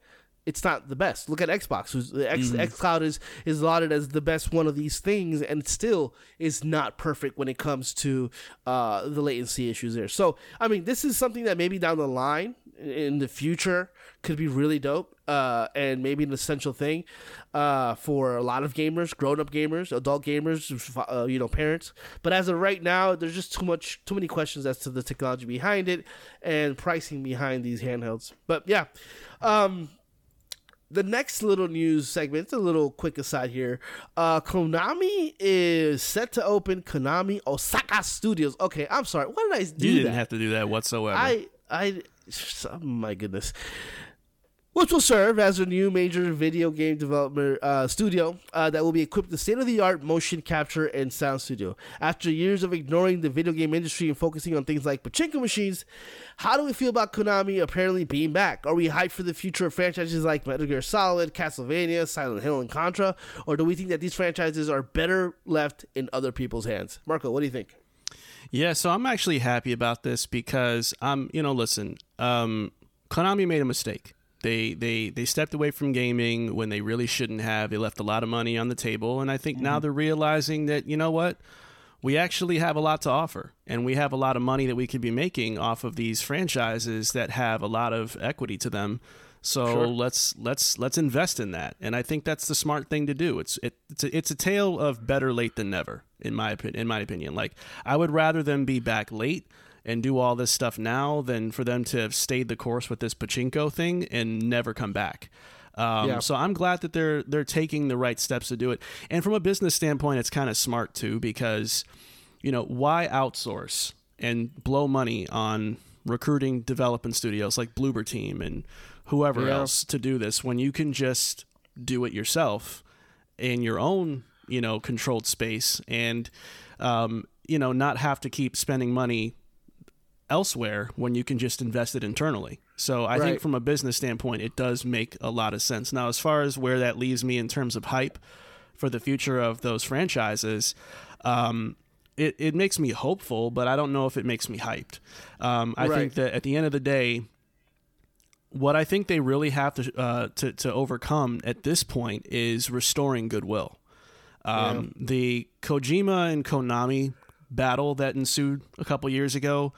It's not the best. Look at Xbox. Who's the X, XCloud is is lauded as the best one of these things, and still is not perfect when it comes to uh, the latency issues there. So, I mean, this is something that maybe down the line in the future could be really dope uh, and maybe an essential thing uh, for a lot of gamers, grown up gamers, adult gamers, uh, you know, parents. But as of right now, there's just too much, too many questions as to the technology behind it and pricing behind these handhelds. But yeah, um, the next little news segment, it's a little quick aside here. Uh, Konami is set to open Konami Osaka Studios. Okay, I'm sorry. Why did I do You didn't that? have to do that whatsoever. I, I, [SIGHS] oh my goodness. Which will serve as a new major video game development uh, studio uh, that will be equipped with state of the art motion capture and sound studio. After years of ignoring the video game industry and focusing on things like pachinko machines, how do we feel about Konami apparently being back? Are we hyped for the future of franchises like Metal Gear Solid, Castlevania, Silent Hill, and Contra? Or do we think that these franchises are better left in other people's hands? Marco, what do you think? Yeah, so I'm actually happy about this because I'm, you know, listen, um, Konami made a mistake. They they they stepped away from gaming when they really shouldn't have. They left a lot of money on the table, and I think now mm-hmm. they're realizing that you know what, we actually have a lot to offer, and we have a lot of money that we could be making off of these franchises that have a lot of equity to them. So Sure. let's let's let's invest in that, and I think that's the smart thing to do. It's it, it's a, it's a tale of better late than never, in my opinion. In my opinion, like I would rather them be back late and do all this stuff now than for them to have stayed the course with this pachinko thing and never come back. Um, Yeah. So I'm glad that they're they're taking the right steps to do it, and from a business standpoint, it's kind of smart too because you know why outsource and blow money on recruiting development studios like Bloober Team and whoever Yeah. else to do this when you can just do it yourself in your own you know controlled space and um, you know not have to keep spending money elsewhere when you can just invest it internally. So I Right. think from a business standpoint, it does make a lot of sense. Now, as far as where that leaves me in terms of hype for the future of those franchises, um, it, it makes me hopeful, but I don't know if it makes me hyped. Um, I Right. think that at the end of the day, what I think they really have to uh, to to overcome at this point is restoring goodwill. Um, The Kojima and Konami battle that ensued a couple years ago,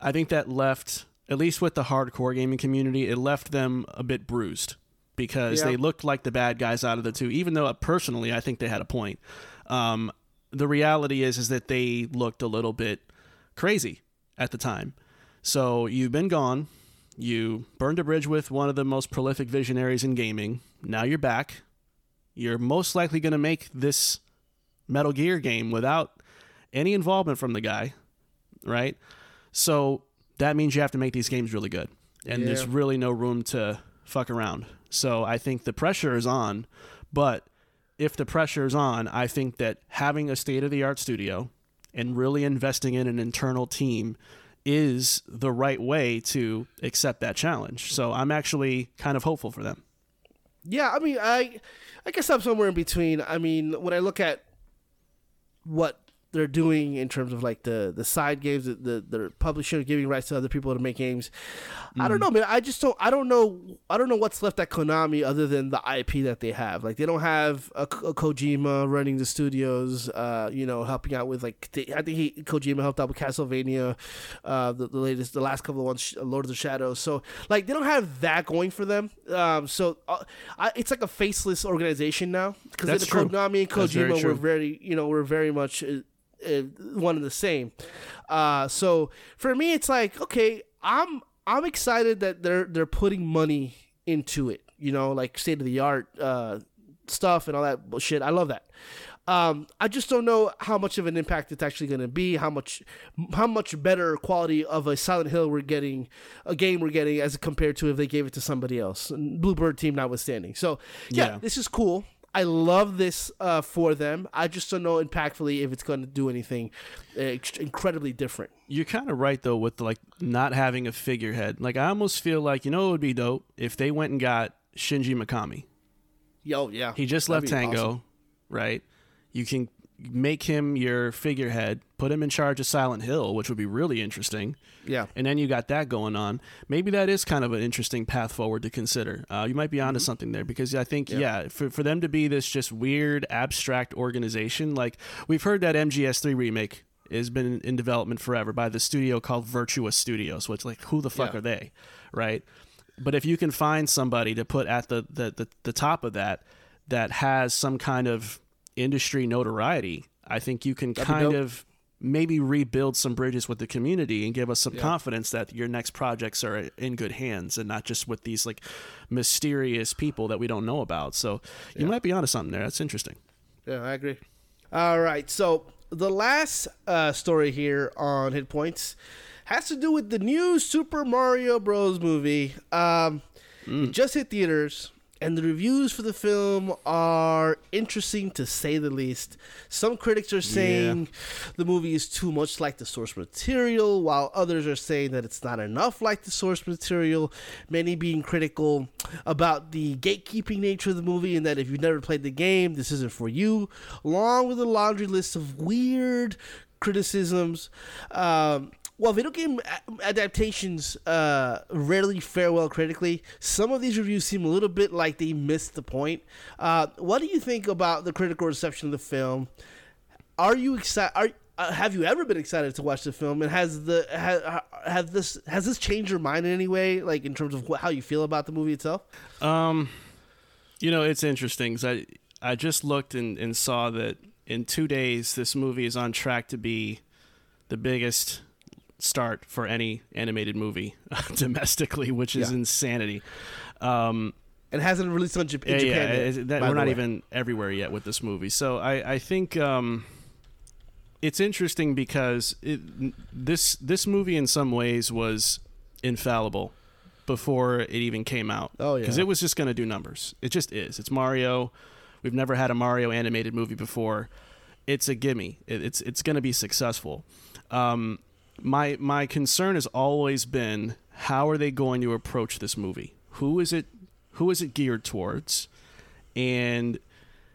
I think that left, at least with the hardcore gaming community, it left them a bit bruised because Yeah. they looked like the bad guys out of the two. Even though uh, personally, I think they had a point. Um, the reality is, is that they looked a little bit crazy at the time. So you've been gone. You burned a bridge with one of the most prolific visionaries in gaming. Now you're back. You're most likely going to make this Metal Gear game without any involvement from the guy, right? So that means you have to make these games really good. And there's really no room to fuck around. So I think the pressure is on, but if the pressure is on, I think that having a state of the art studio and really investing in an internal team is the right way to accept that challenge. So I'm actually kind of hopeful for them. Yeah, I mean, I, I guess I'm somewhere in between. I mean, when I look at what they're doing in terms of like the the side games, the the, the publisher giving rights to other people to make games, I don't know, man. I just don't. I don't know. I don't know what's left at Konami other than the IP that they have. Like they don't have a, a Kojima running the studios. Uh, you know, helping out with like they, I think he Kojima helped out with Castlevania, uh, the, the latest, the last couple of ones, Lord of the Shadows. So like they don't have that going for them. Um, so uh, I, it's like a faceless organization now because That's the true. Konami and very Kojima were very, you know, were very much. Uh, one and the same. Uh, so for me, it's like okay, I'm I'm excited that they're they're putting money into it. You know, like state of the art uh, stuff and all that bullshit. I love that. Um, I just don't know how much of an impact it's actually going to be. How much, how much better quality of a Silent Hill we're getting, a game we're getting as compared to if they gave it to somebody else. Bloober team notwithstanding. So yeah, Yeah. this is cool. I love this uh, for them. I just don't know impactfully if it's going to do anything uh, incredibly different. You're kind of right though with like not having a figurehead. Like I almost feel like you know it would be dope if they went and got Shinji Mikami. Yo, yeah, He just That'd left Tango, awesome. right? You can make him your figurehead, put him in charge of Silent Hill, which would be really interesting. Yeah, And then you got that going on. Maybe that is kind of an interesting path forward to consider. Uh, you might be onto something there because I think, yeah, for, for them to be this just weird, abstract organization, like we've heard that MGS3 remake has been in development forever by the studio called Virtuos Studios, which, like, who the fuck Yeah. are they, right? But if you can find somebody to put at the, the, the, the top of that that has some kind of industry notoriety, I think you can That'd kind of maybe rebuild some bridges with the community and give us some Yeah. confidence that your next projects are in good hands and not just with these like mysterious people that we don't know about. So you might be onto something there. That's interesting. Yeah, I agree. All right, so the last uh, story here on Hit Points has to do with the new Super Mario Bros. movie. Um, It just hit theaters, and the reviews for the film are interesting to say the least. Some critics are saying the movie is too much like the source material, while others are saying that it's not enough like the source material. Many being critical about the gatekeeping nature of the movie, and that if you've never played the game, this isn't for you, along with a laundry list of weird criticisms. Um, while video game adaptations uh, rarely fare well critically, some of these reviews seem a little bit like they missed the point. Uh, what do you think about the critical reception of the film? Are you excited? Are uh, have you ever been excited to watch the film? And has the ha, have this has this changed your mind in any way, like in terms of how you feel about the movie itself? Um, you know, it's interesting 'cause I I just looked and, and saw that in two days this movie is on track to be the biggest start for any animated movie [LAUGHS] domestically, which is Yeah. insanity. Um, It hasn't released on Jap- yeah, Japan. yeah, yet, that- we're not way. even everywhere yet with this movie. So I, I think um, it's interesting because it, this this movie in some ways was infallible before it even came out. Oh, yeah. because it was just going to do numbers. It just is. It's Mario. We've never had a Mario animated movie before. It's a gimme. It, it's it's going to be successful. Um, my my concern has always been how are they going to approach this movie? Who is it? Who is it geared towards? And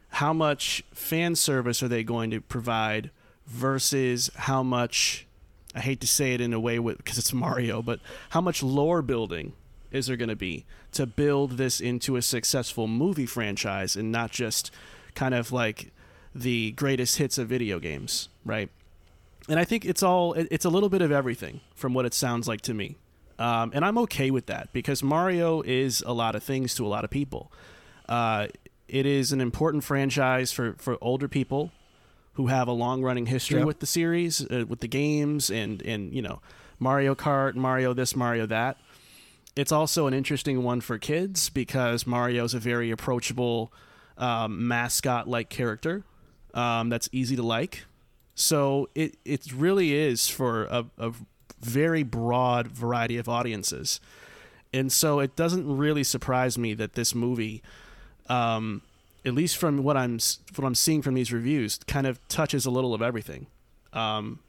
how much fan service are they going to provide versus how much I hate to say it in a way because it's Mario, but how much lore building is there going to be to build this into a successful movie franchise and not just kind of like the greatest hits of video games, right? And I think it's all it's a little bit of everything from what it sounds like to me. Um, and I'm okay with that because Mario is a lot of things to a lot of people. Uh, it is an important franchise for, for older people who have a long running history Yeah. with the series, uh, with the games, and and you know Mario Kart, Mario this, Mario that. It's also an interesting one for kids because Mario's a very approachable um, mascot like character um, that's easy to like. So it it really is for a, a very broad variety of audiences, and so it doesn't really surprise me that this movie, um, at least from what I'm what I'm seeing from these reviews, kind of touches a little of everything. Um,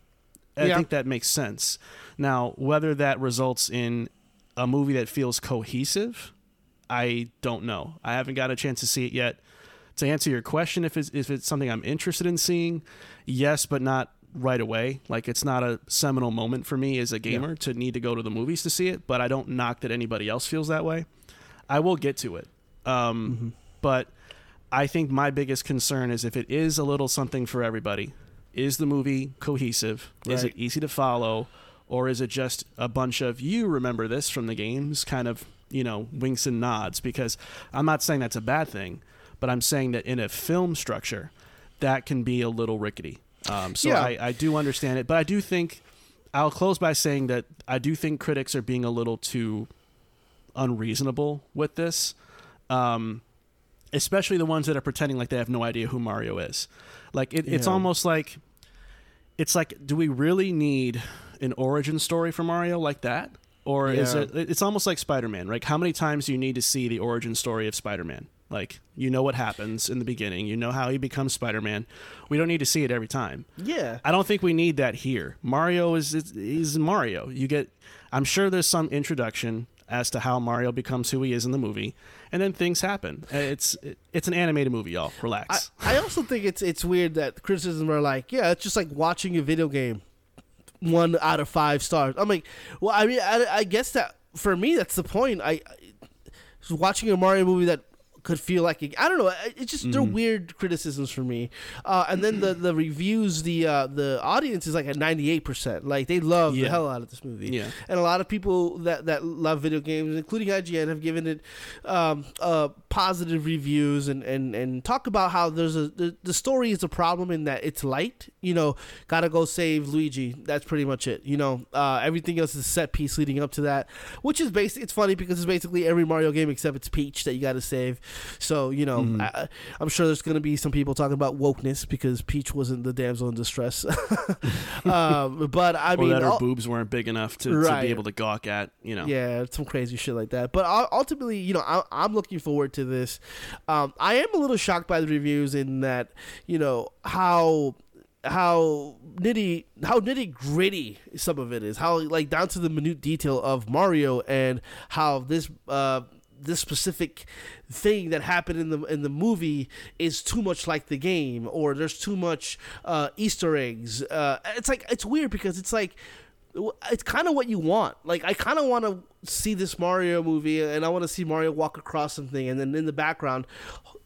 I Yeah. think that makes sense. Now, whether that results in a movie that feels cohesive, I don't know. I haven't got a chance to see it yet. To answer your question, if it's if it's something I'm interested in seeing, yes, but not right away. Like it's not a seminal moment for me as a gamer to need to go to the movies to see it. But I don't knock that anybody else feels that way. I will get to it. Um, But I think my biggest concern is if it is a little something for everybody, is the movie cohesive? Is it easy to follow? Or is it just a bunch of you remember this from the games kind of, you know, winks and nods? Because I'm not saying that's a bad thing, but I'm saying that in a film structure, that can be a little rickety. Um, so Yeah. I, I do understand it, but I do think I'll close by saying that I do think critics are being a little too unreasonable with this. Um, especially the ones that are pretending like they have no idea who Mario is. Like it, it's Yeah. almost like it's like, do we really need an origin story for Mario like that? Or is it? It's almost like Spider-Man. Like, how many times do you need to see the origin story of Spider-Man? Like, you know what happens in the beginning. You know how he becomes Spider-Man. We don't need to see it every time. Yeah. I don't think we need that here. Mario is is, Mario. You get. I'm sure there's some introduction as to how Mario becomes who he is in the movie, and then things happen. Uh, It's it's an animated movie, y'all. I, Relax. I also think it's it's weird that criticisms are like, yeah, it's just like watching a video game. One out of five stars. I'm like, well, I mean, I, I guess that for me, that's the point. I, I watching a Mario movie that could feel like it, I don't know. It's just they're Mm-hmm. weird criticisms for me. Uh, and then the the reviews, the uh, the audience is like at ninety eight percent. Like they love the hell out of this movie. Yeah. And a lot of people that that love video games, including IGN, have given it um, uh, positive reviews and, and and talk about how there's a the, the story is a problem in that it's light. You know, gotta go save Luigi. That's pretty much it. You know, uh, everything else is a set piece leading up to that, which is basic. It's funny because it's basically every Mario game except it's Peach that you gotta save. So you know, I, I'm sure there's gonna be some people talking about wokeness because Peach wasn't the damsel in distress. [LAUGHS] um, but I mean, that her all- boobs weren't big enough to, to be able to gawk at. You know. yeah, some crazy shit like that. But ultimately, you know, I, I'm looking forward to this. Um, I am a little shocked by the reviews in that, you know, how how nitty how nitty gritty some of it is. How like down to the minute detail of Mario and how this uh this specific thing that happened in the in the movie is too much like the game or there's too much uh easter eggs uh it's like it's weird because it's like it's kind of what you want. Like I kind of want to see this Mario movie, and I want to see Mario walk across something, and then in the background,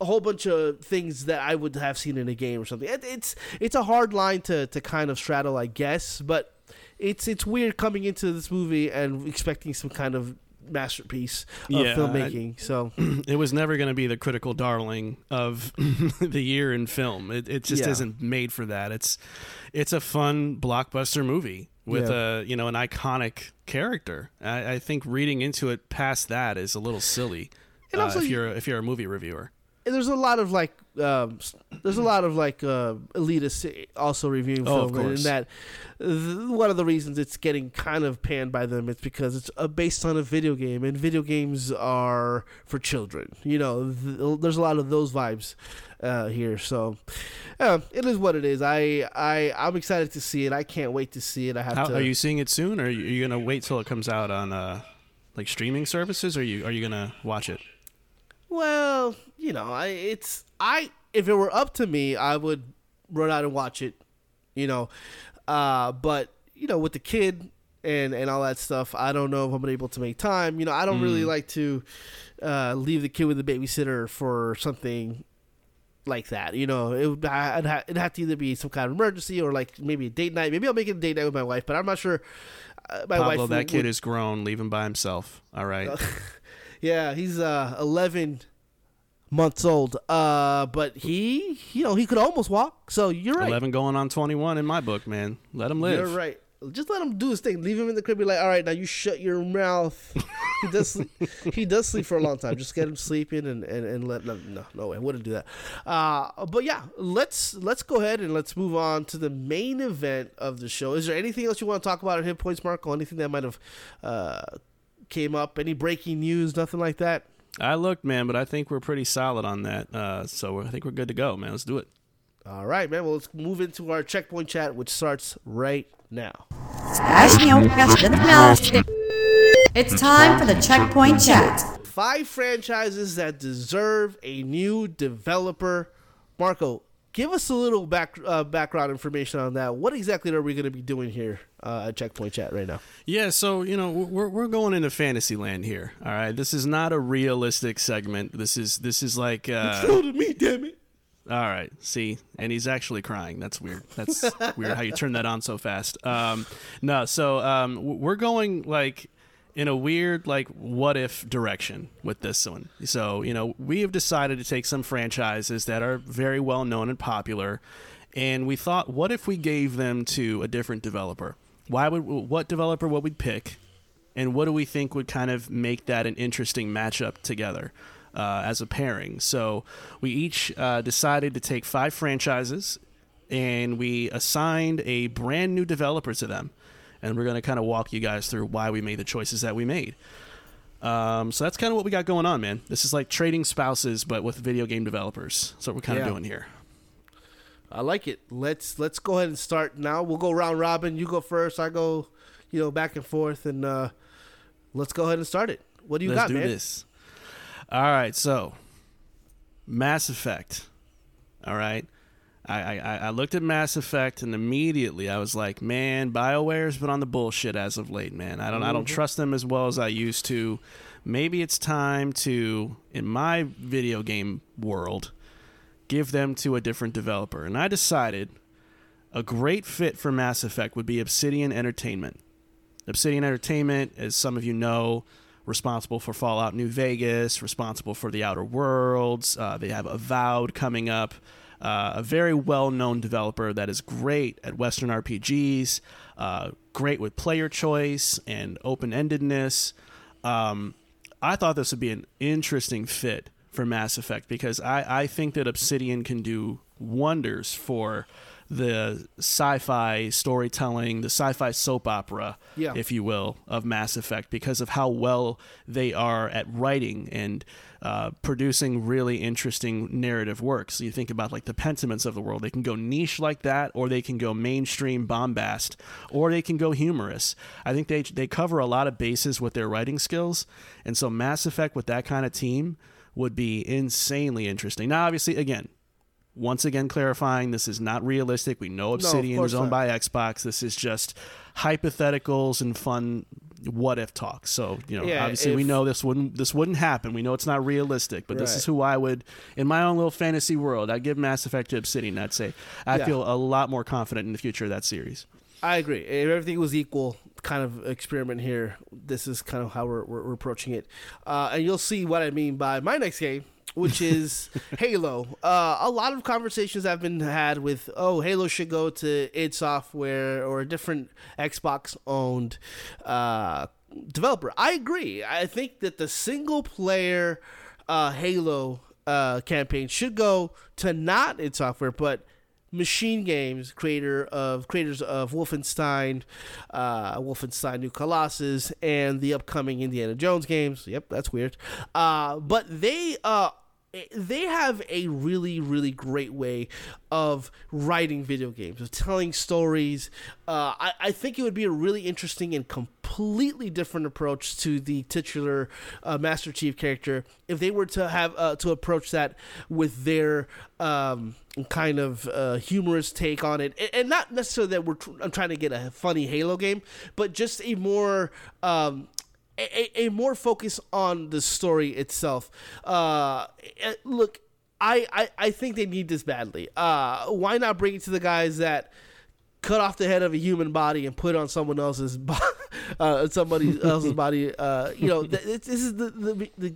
a whole bunch of things that I would have seen in a game or something. It, it's it's a hard line to to kind of straddle, I guess, but it's it's weird coming into this movie and expecting some kind of masterpiece of Yeah, I- filmmaking. so [CLEARS THROAT] it was never going to be the critical darling of [LAUGHS] the year in film. It, it just Yeah. isn't made for that. It's it's a fun blockbuster movie with Yeah. a you know an iconic character. I, I think reading into it past that is a little silly. And uh, if you- you're if you're a movie reviewer, there's a lot of like um, there's a lot of like uh, elitists also reviewing Oh, film, and that th- one of the reasons it's getting kind of panned by them is because it's uh, based on a video game, and video games are for children. You know, th- there's a lot of those vibes uh, here. So uh, it is what it is. I I I'm excited to see it. I can't wait to see it. I have How, to. are you seeing it soon, or are you, are you gonna wait till it comes out on uh, like streaming services, or are you are you gonna watch it? Well, you know, I it's I if it were up to me, I would run out and watch it. You know, uh, but you know, with the kid and and all that stuff, I don't know if I'm able to make time. You know, I don't really like to uh, leave the kid with the babysitter for something like that. You know, it would I'd ha- it'd have to either be some kind of emergency or like maybe a date night. Maybe I'll make it a date night with my wife, but I'm not sure. Uh, my Pablo, wife that would- kid is grown. Leave him by himself. All right. [LAUGHS] Yeah, he's uh 11 months old. Uh, but he, you know, he could almost walk. So you're right. Eleven going on twenty one in my book, man. Let him live. You're right. Just let him do his thing. Leave him in the crib. Be like, all right, now you shut your mouth. he does. [LAUGHS] Sleep. he does sleep for a long time. Just get him sleeping and and, and let. No, no, no way. I wouldn't do that. Uh, but yeah, let's let's go ahead and let's move on to the main event of the show. Is there anything else you want to talk about at Hit Points, Marco? Anything that might have uh, came up? Any breaking news? Nothing like that. I looked, man, but I think we're pretty solid on that. Uh, so I think we're good to go, man. Let's do it. All right, man. Well, let's move into our checkpoint chat, which starts right now. It's time for the checkpoint chat. Five franchises that deserve a new developer. Marco, give us a little back uh, background information on that. What exactly are we going to be doing here uh, at Checkpoint Chat right now? Yeah, so you know we're we're going into fantasy land here. All right, this is not a realistic segment. This is this is like uh, to me, damn it. all right. See, and he's actually crying. That's weird. That's [LAUGHS] weird how you turn that on so fast. Um, no, so um, we're going like in a weird like what if direction with this one. So you know we have decided to take some franchises that are very well known and popular, and we thought, what if we gave them to a different developer? Why would what developer would we pick? and what do we think would kind of make that an interesting matchup together uh, as a pairing? So we each uh, decided to take five franchises, and we assigned a brand new developer to them, and we're going to kind of walk you guys through why we made the choices that we made. Um, so that's kind of what we got going on, man. This is like trading spouses, but with video game developers. That's what we're kind Yeah. of doing here. I like it. Let's let's go ahead and start now. We'll go round robin. You go first. I go, you know, back and forth, and uh, let's go ahead and start it. What do you Let's got, do man? this. All right, so Mass Effect. All right. I, I, I looked at Mass Effect and immediately I was like, man, BioWare's been on the bullshit as of late, man. I don't I don't trust them as well as I used to. Maybe it's time to, in my video game world, give them to a different developer. And I decided a great fit for Mass Effect would be Obsidian Entertainment. Obsidian Entertainment, as some of you know, responsible for Fallout New Vegas, responsible for The Outer Worlds. Uh, they have Avowed coming up. Uh, a very well known developer that is great at Western RPGs, uh, great with player choice and open endedness. Um, I thought this would be an interesting fit for Mass Effect because I, I think that Obsidian can do wonders for the sci-fi storytelling, the sci-fi soap opera, Yeah. if you will, of Mass Effect because of how well they are at writing and uh, producing really interesting narrative works. So you think about like the Pentiments of the world; they can go niche like that, or they can go mainstream bombast, or they can go humorous. I think they they cover a lot of bases with their writing skills, and so Mass Effect with that kind of team would be insanely interesting. Now, obviously, again, once again clarifying this is not realistic. We know Obsidian course is owned not. by Xbox. This is just hypotheticals and fun what if talk. So, you know, Yeah, obviously we know this wouldn't this wouldn't happen. We know it's not realistic, but this is who I would in my own little fantasy world, I'd give Mass Effect to Obsidian. I'd say I Yeah. feel a lot more confident in the future of that series. I agree. If everything was equal, kind of experiment here. This is kind of how we're, we're, we're approaching it, uh, and you'll see what I mean by my next game, which is Halo. Uh, a lot of conversations have been had with, oh, Halo should go to id Software or a different Xbox-owned uh, developer. I agree. I think that the single-player uh, Halo uh, campaign should go to not id Software, but Machine Games, creator of creators of Wolfenstein, uh, Wolfenstein New Colossus, and the upcoming Indiana Jones games. Yep, that's weird. Uh, but they uh, they have a really really great way of writing video games, of telling stories. Uh, I, I think it would be a really interesting and completely different approach to the titular uh, Master Chief character if they were to have uh, to approach that with their um, kind of uh, humorous take on it, and, and not necessarily that we're tr- I'm trying to get a funny Halo game, but just a more um, a, a, more focus on the story itself. Uh, eh, look, I, I I think they need this badly. Uh, why not bring it to the guys that cut off the head of a human body and put it on someone else's bo- [LAUGHS] uh, somebody else's body. Uh, you know, th- this, this is the, the, the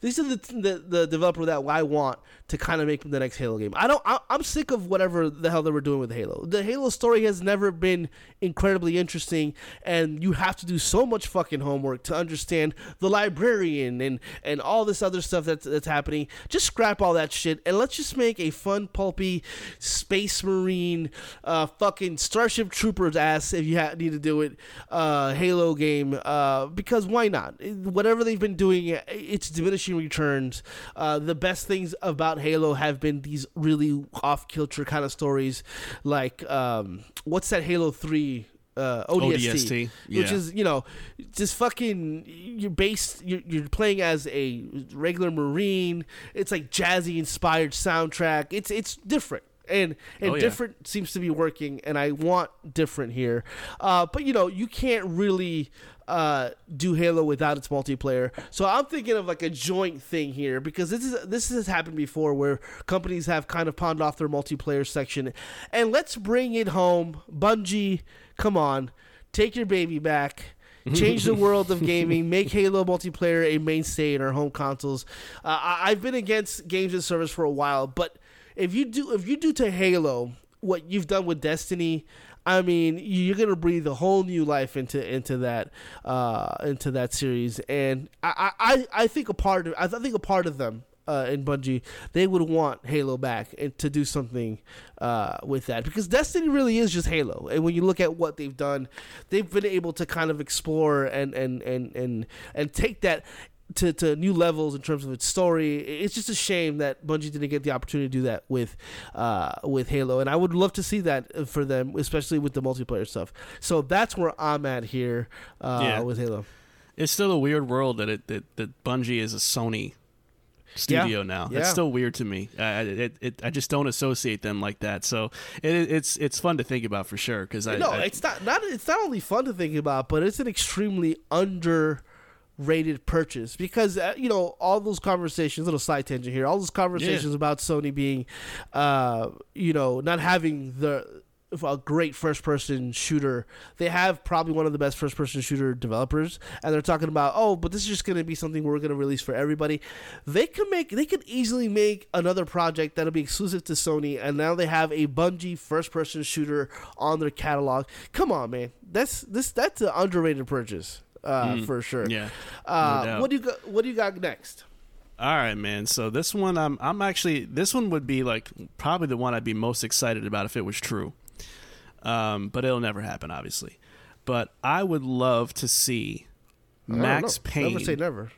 this is the, the the developer that I want to kind of make the next Halo game. I don't. I, I'm sick of whatever the hell they were doing with Halo. The Halo story has never been incredibly interesting, and you have to do so much fucking homework to understand the librarian and and all this other stuff that's that's happening. Just scrap all that shit and let's just make a fun, pulpy space marine, uh, fucking Starship Troopers ass if you ha- need to do it, uh, Halo game. Uh, because why not? Whatever they've been doing, it's diminishing returns. Uh, the best things about Halo have been these really off kilter kind of stories, like um, what's that Halo Three? Uh, ODST, ODST, which is you know just fucking you're based you're, you're playing as a regular marine. It's like jazzy inspired soundtrack. It's it's different and and Oh, yeah. different seems to be working and i want different here. Uh, but you know you can't really uh, do halo without its multiplayer. So i'm thinking of like a joint thing here because this is this has happened before where companies have kind of pawned off their multiplayer section. And let's bring it home. Bungie come on. Take your baby back. Change the [LAUGHS] world of gaming. Make halo multiplayer a mainstay in our home consoles. Uh, I- i've been against games and service for a while but if you do if you do to halo what you've done with destiny I mean, you're gonna breathe a whole new life into into that uh, into that series, and I, I, I think a part of I think a part of them uh, in Bungie they would want Halo back and to do something uh, with that. Because Destiny really is just Halo, and when you look at what they've done, they've been able to kind of explore and and and and and take that to, to new levels in terms of its story. It's just a shame that Bungie didn't get the opportunity to do that with uh, with Halo, and I would love to see that for them, especially with the multiplayer stuff. So that's where I'm at here uh, Yeah. with Halo. It's still a weird world that it that, that Bungie is a Sony studio now. Yeah. That's still weird to me. I, I- it, it, I just don't associate them like that. So it, it's it's fun to think about for sure. Because I no, I- it's not not it's not only fun to think about, but it's an extremely underrated purchase because uh, you know all those conversations. Little side tangent here. All those conversations about Sony being, uh, you know, not having the a great first person shooter. They have probably one of the best first person shooter developers, and they're talking about oh, but this is just going to be something we're going to release for everybody. They could make they could easily make another project that'll be exclusive to Sony, and now they have a Bungie first person shooter on their catalog. Come on, man, that's this that's an underrated purchase uh, for sure. yeah. Uh, no what do you got? What do you got next? All right, man. So this one, I'm I'm actually this one would be like probably the one I'd be most excited about if it was true. Um, but it'll never happen, obviously. But I would love to see Max. Payne. Never say never.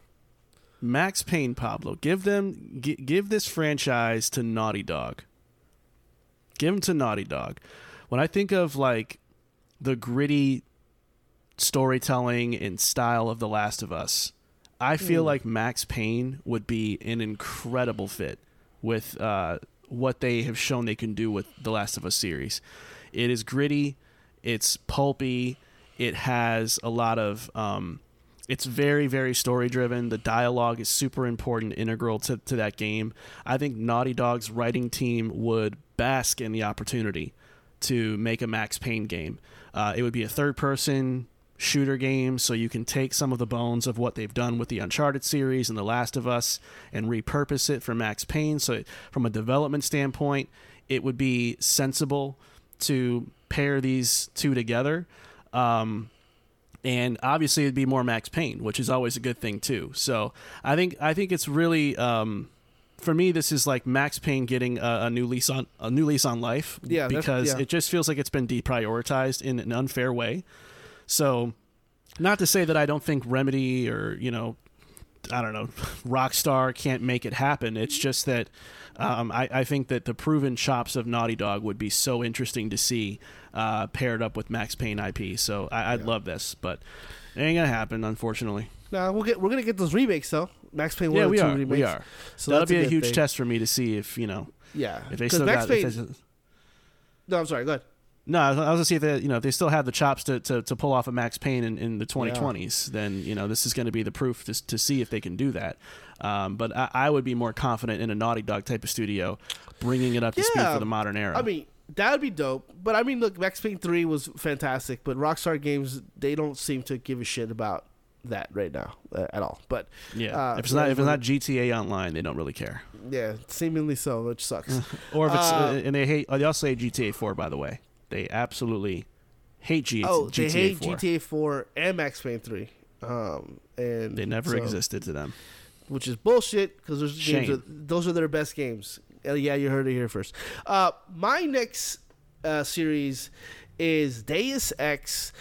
Max Payne, Pablo. Give them gi- give this franchise to Naughty Dog. Give them to Naughty Dog. When I think of like the gritty storytelling and style of The Last of Us, I feel like Max Payne would be an incredible fit with uh, what they have shown they can do with The Last of Us series. It is gritty, it's pulpy, it has a lot of. Um, it's very very story driven the dialogue is super important integral to, to that game i think naughty dog's writing team would bask in the opportunity to make a max payne game uh, it would be a third person shooter games, so you can take some of the bones of what they've done with the uncharted series and the last of us and repurpose it for max payne so from a development standpoint it would be sensible to pair these two together um, and obviously it'd be more Max Payne, which is always a good thing too. So I think I think it's really um, for me this is like Max Payne getting a, a new lease on a new lease on life. Yeah, because yeah. it just feels like it's been deprioritized in an unfair way. So not to say that I don't think Remedy or you know I don't know, [LAUGHS] Rockstar can't make it happen. It's just that um, I, I think that the proven chops of Naughty Dog would be so interesting to see uh, paired up with Max Payne IP. So I, I'd love this, but it ain't gonna happen, unfortunately. Nah, we'll get we're gonna get those remakes though. Max Payne one yeah, we are. remakes. We are. So That'll be a, huge thing. test for me to see if you know Yeah, if they still Max got. Payne. no, I'm sorry. Go ahead. No, I was gonna see if they, you know, if they still have the chops to, to, to pull off a Max Payne in, in the 2020s, then you know this is going to be the proof to, to see if they can do that. Um, but I, I would be more confident in a Naughty Dog type of studio, bringing it up to speed for the modern era. I mean, that would be dope. But I mean, look, Max Payne three was fantastic, but Rockstar Games they don't seem to give a shit about that right now uh, at all. But yeah, uh, if it's not if it's not GTA Online, they don't really care. yeah, seemingly so, which sucks. [LAUGHS] Or if it's Uh, uh, and they hate. They also hate GTA 4, by the way. They absolutely hate G- oh, GTA they hate 4. GTA four and Max Payne three. Um, and They never so- existed to them. which is bullshit because those games are, those are their best games. Uh, yeah, you heard it here first. Uh, my next uh, series is Deus Ex.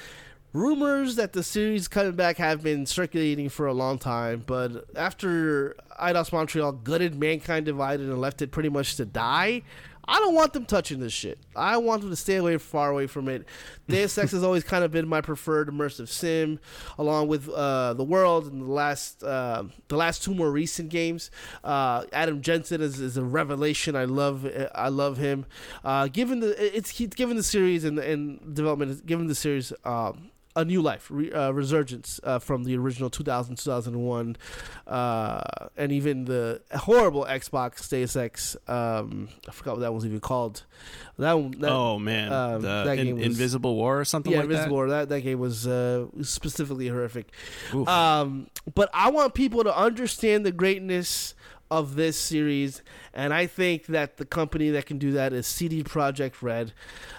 Rumors that the series coming back have been circulating for a long time, but after Eidos Montreal gutted Mankind Divided and left it pretty much to die, I don't want them touching this shit. I want them to stay away, far away from it. Deus Ex has always kind of been my preferred immersive sim, along with uh, the world and the last uh, the last two more recent games. Uh, Adam Jensen is, is a revelation. I love I love him. Uh, given the it's given the series and and development given the series. Um, a new life, re, uh, resurgence uh, from the original 2000, 2001, uh, and even the horrible Xbox Deus Ex. Um, I forgot what that was even called. That one. That, oh man, um, the that In- game was- Invisible War or something yeah, like Invisible that. War. That that game was uh, specifically horrific. Um, but I want people to understand the greatness of this series, and I think that the company that can do that is CD Projekt Red.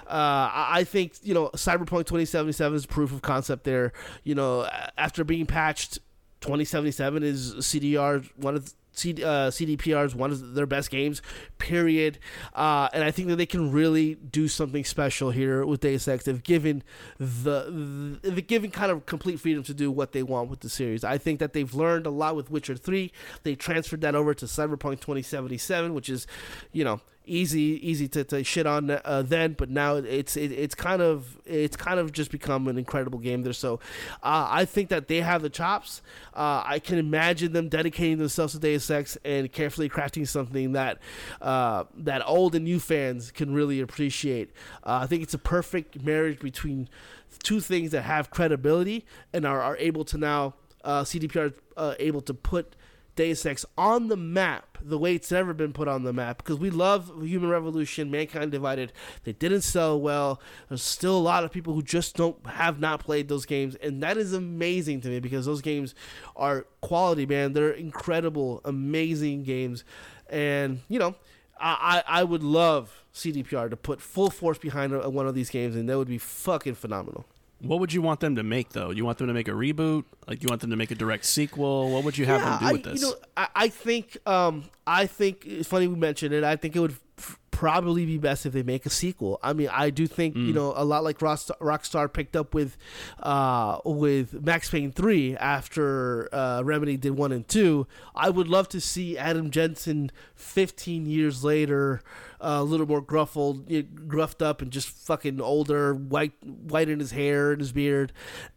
Uh, I I think you know Cyberpunk 2077 is proof of concept there. You know, after being patched, 2077 is CDR one of CD, uh, CDPR's one of their best games, period. Uh, and I think that they can really do something special here with Deus Ex. They've given the, the they've given kind of complete freedom to do what they want with the series. I think that they've learned a lot with Witcher Three. They transferred that over to Cyberpunk 2077, which is, you know, easy easy to, to shit on uh, then, but now it's it, it's kind of it's kind of just become an incredible game there. So uh, I think that they have the chops. Uh, I can imagine them dedicating themselves to Deus Ex and carefully crafting something that uh, that old and new fans can really appreciate. Uh, I think it's a perfect marriage between two things that have credibility and are, are able to now uh, CDPR uh, able to put Deus Ex on the map the way it's never been put on the map because we love Human Revolution, Mankind Divided. They didn't sell well. There's still a lot of people who just don't have not played those games, and that is amazing to me because those games are quality, man. They're incredible, amazing games, and you know. I, I would love CDPR to put full force behind one of these games, and that would be fucking phenomenal. What would you want them to make though? You want them to make a reboot? Like you want them to make a direct sequel? What would you have yeah, them do with I, this? You know, I, I think um, I think it's funny we mentioned it. I think it would probably be best if they make a sequel. I mean, I do think Mm. you know a lot like Rockstar, Rockstar picked up with uh, with Max Payne three after uh, Remedy did one and two. I would love to see Adam Jensen fifteen years later. Uh, a little more gruffled, you know, gruffed up, and just fucking older, white, white in his hair and his beard,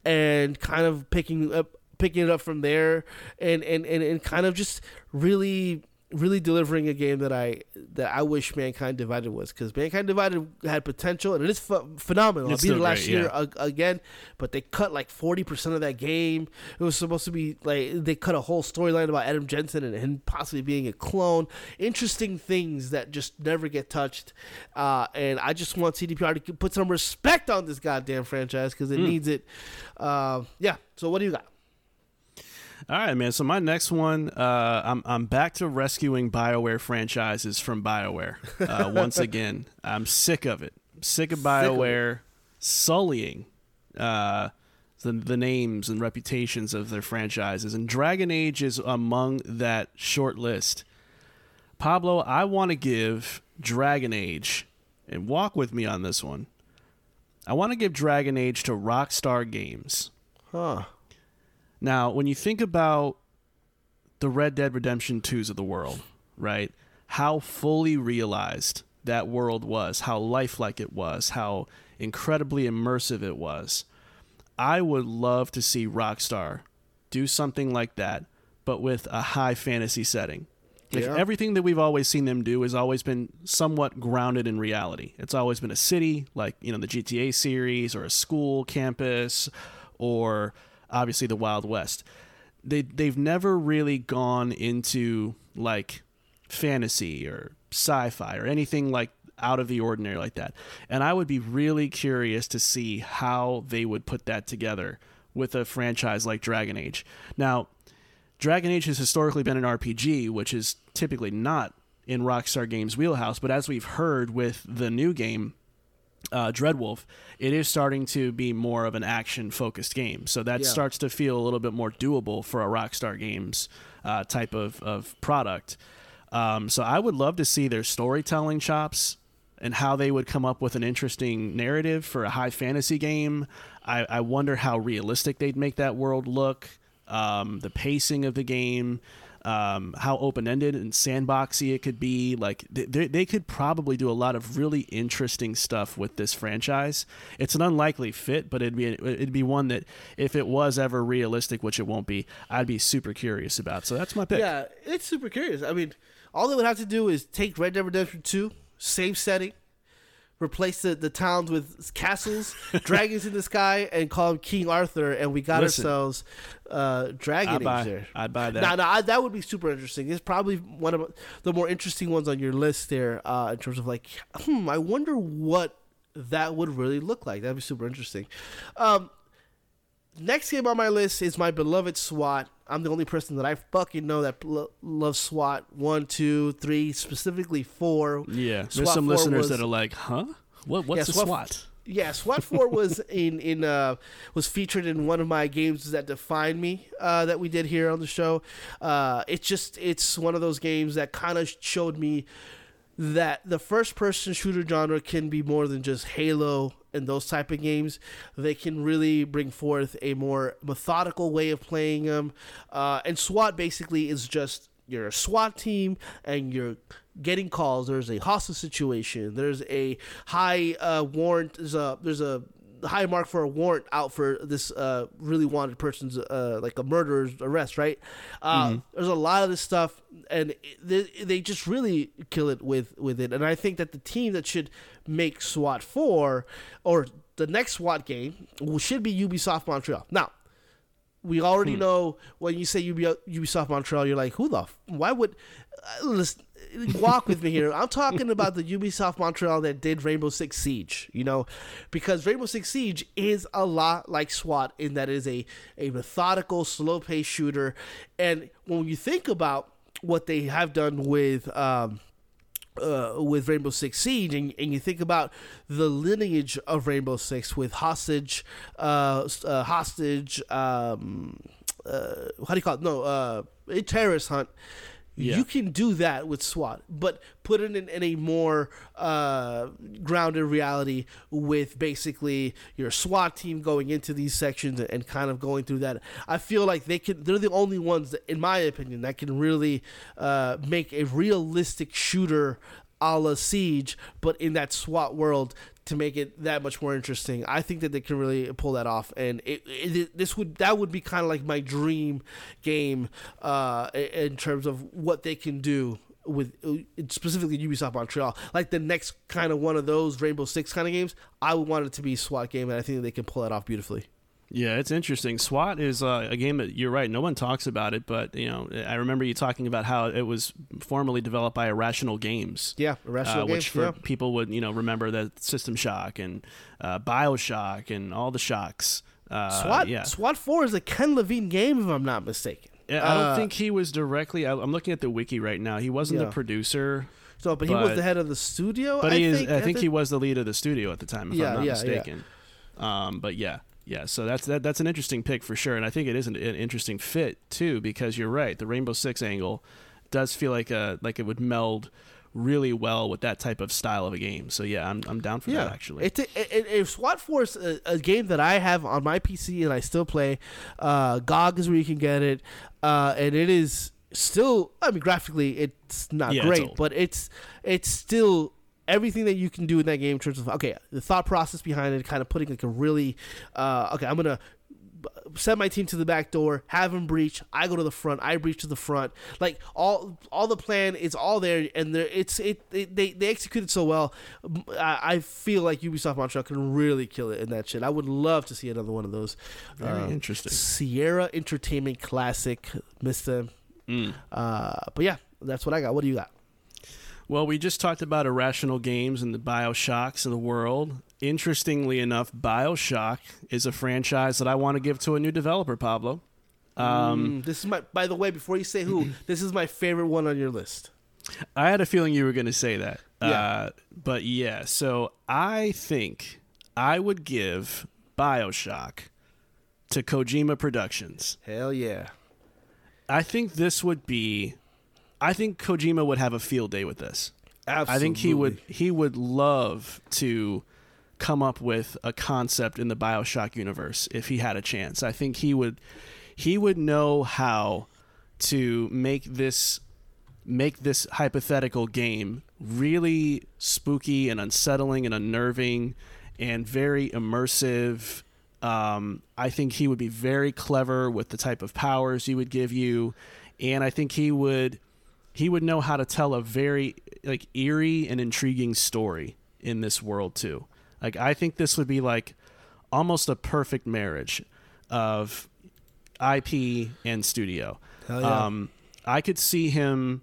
and kind of picking up, picking it up from there, and and and, and kind of just really really delivering a game that I that I wish Mankind Divided was because Mankind Divided had potential and it is ph- phenomenal. It's I beat it last great, year yeah. ag- again, but they cut like forty percent of that game. It was supposed to be like they cut a whole storyline about Adam Jensen and him possibly being a clone. Interesting things that just never get touched. Uh, and I just want CDPR to put some respect on this goddamn franchise because it Hmm. needs it. Uh, yeah. So what do you got? All right, man. So my next one, uh, I'm I'm back to rescuing Bioware franchises from Bioware uh, [LAUGHS] once again. I'm sick of it. sick of of it. Bioware sullying uh, the the names and reputations of their franchises, and Dragon Age is among that short list. Pablo, I want to give Dragon Age, and walk with me on this one. I want to give Dragon Age to Rockstar Games. Huh. Now, when you think about the Red Dead Redemption 2s of the world, right? How fully realized that world was, how lifelike it was, how incredibly immersive it was. I would love to see Rockstar do something like that, but with a high fantasy setting. Like Yeah. everything that we've always seen them do has always been somewhat grounded in reality. It's always been a city, like you know the GTA series, or a school campus, or obviously the Wild West. They they've never really gone into like fantasy or sci-fi or anything like out of the ordinary like that. And I would be really curious to see how they would put that together with a franchise like Dragon Age. Now, Dragon Age has historically been an RPG, which is typically not in Rockstar Games' wheelhouse. But as we've heard with the new game, uh, Dreadwolf, it is starting to be more of an action-focused game. So that Yeah. starts to feel a little bit more doable for a Rockstar Games uh, type of, of product. Um, so I would love to see their storytelling chops and how they would come up with an interesting narrative for a high fantasy game. I, I wonder how realistic they'd make that world look, um, the pacing of the game, um, how open ended and sandboxy it could be. Like they, they could probably do a lot of really interesting stuff with this franchise. It's an unlikely fit, but it'd be it'd be one that if it was ever realistic, which it won't be, I'd be super curious about. So that's my pick. Yeah, it's super curious. I mean, all they would have to do is take Red Dead Redemption 2, same setting, replace the, the towns with castles, [LAUGHS] dragons in the sky, and call him King Arthur, and we got Listen. ourselves uh, Dragon I'd buy, there. I'd buy that. Now, now I, that would be super interesting. It's probably one of the more interesting ones on your list there, uh, in terms of like, hmm, I wonder what that would really look like. That'd be super interesting. Um, next game on my list is my beloved SWAT. I'm the only person that I fucking know that lo- loves SWAT one, two, three, specifically four. Yeah, there's some listeners was- that are like, "Huh? What? What's Yeah, SWAT SWAT?" Yeah, SWAT Four [LAUGHS] was in in uh, was featured in one of my games that define me uh, that we did here on the show. Uh, it's just it's one of those games that kind of showed me that the first person shooter genre can be more than just Halo and those type of games. They can really bring forth a more methodical way of playing them. Uh, and SWAT basically is just you're a SWAT team and you're getting calls. There's a hostage situation. There's a high uh, warrant. There's a there's a high mark for a warrant out for this uh, really wanted person's uh, like a murderer's arrest, right? Uh, There's a lot of this stuff, and they, they just really kill it with with it. And I think that the team that should make SWAT four or the next SWAT game should be Ubisoft Montreal. Now, we already know when you say Ubi- Ubisoft Montreal, you're like, who the? F- why would? Uh, listen, walk with me here. I'm talking about the Ubisoft Montreal that did Rainbow Six Siege. You know, because Rainbow Six Siege is a lot like SWAT in that it is a a methodical, slow paced shooter. And when you think about what they have done with um, uh, with Rainbow Six Siege, and, and you think about the lineage of Rainbow Six with hostage, uh, uh, hostage, um, uh, how do you call it? No, uh, a terrorist hunt. Yeah. You can do that with SWAT, but put it in, in a more uh, grounded reality with basically your SWAT team going into these sections and, kind of going through that. I feel like they can. They're the only ones, that, in my opinion, that can really uh, make a realistic shooter a la Siege, but in that SWAT world to make it that much more interesting. I think that they can really pull that off, and it, it this would that would be kind of like my dream game uh, in terms of what they can do with uh, specifically Ubisoft Montreal. Like the next kind of one of those Rainbow Six kind of games, I would want it to be SWAT game, and I think they can pull that off beautifully. Yeah, it's interesting. SWAT is uh, a game that you're right. No one talks about it, but you know, I remember you talking about how it was formerly developed by Irrational Games. Yeah, Irrational uh, Games, which for yeah. people would you know remember that System Shock and uh, Bioshock and all the shocks. Uh, SWAT yeah. SWAT Four is a Ken Levine game, if I'm not mistaken. Yeah, I don't Uh, think he was directly. I, I'm looking at the wiki right now. He wasn't Yeah. the producer, so, but he was the head of the studio. but I he is. think, I think at he was the lead of the studio at the time, if Yeah, I'm not yeah, yeah. mistaken. Um, but yeah, yeah. So that's that, that's an interesting pick for sure, and I think it is an, an interesting fit too because you're right. The Rainbow Six angle does feel like a like it would meld really well with that type of style of a game. So yeah, I'm I'm down for that actually. It's a, it, it, SWAT Force, a, a game that I have on my PC and I still play. Uh, GOG is where you can get it, uh, and it is still. I mean, graphically, it's not Yeah, great, old. but it's it's still everything that you can do in that game in terms of okay, the thought process behind it, kind of putting like a really uh, okay, I'm gonna send my team to the back door, have them breach. I go to the front. I breach to the front. Like all, all the plan is all there, and it's it. it they they execute it so well. I, I feel like Ubisoft Montreal can really kill it in that shit. I would love to see another one of those. Very Uh, interesting. Sierra Entertainment Classic, missed them. Mm. Uh, but yeah, that's what I got. What do you got? Well, we just talked about irrational games and the Bioshocks of the world. Interestingly enough, Bioshock is a franchise that I want to give to a new developer, Pablo. Um, Mm, this is my. By the way, before you say who, [CLEARS THROAT] this is my favorite one on your list. I had a feeling you were going to say that. Yeah. Uh, but yeah, so I think I would give Bioshock to Kojima Productions. Hell yeah. I think this would be. I think Kojima would have a field day with this. Absolutely. I think he would he would love to come up with a concept in the BioShock universe if he had a chance. I think he would he would know how to make this make this hypothetical game really spooky and unsettling and unnerving and very immersive. Um, I think he would be very clever with the type of powers he would give you, and I think he would he would know how to tell a very like eerie and intriguing story in this world too. Like I think this would be like almost a perfect marriage of IP and studio. Hell yeah. Um, I could see him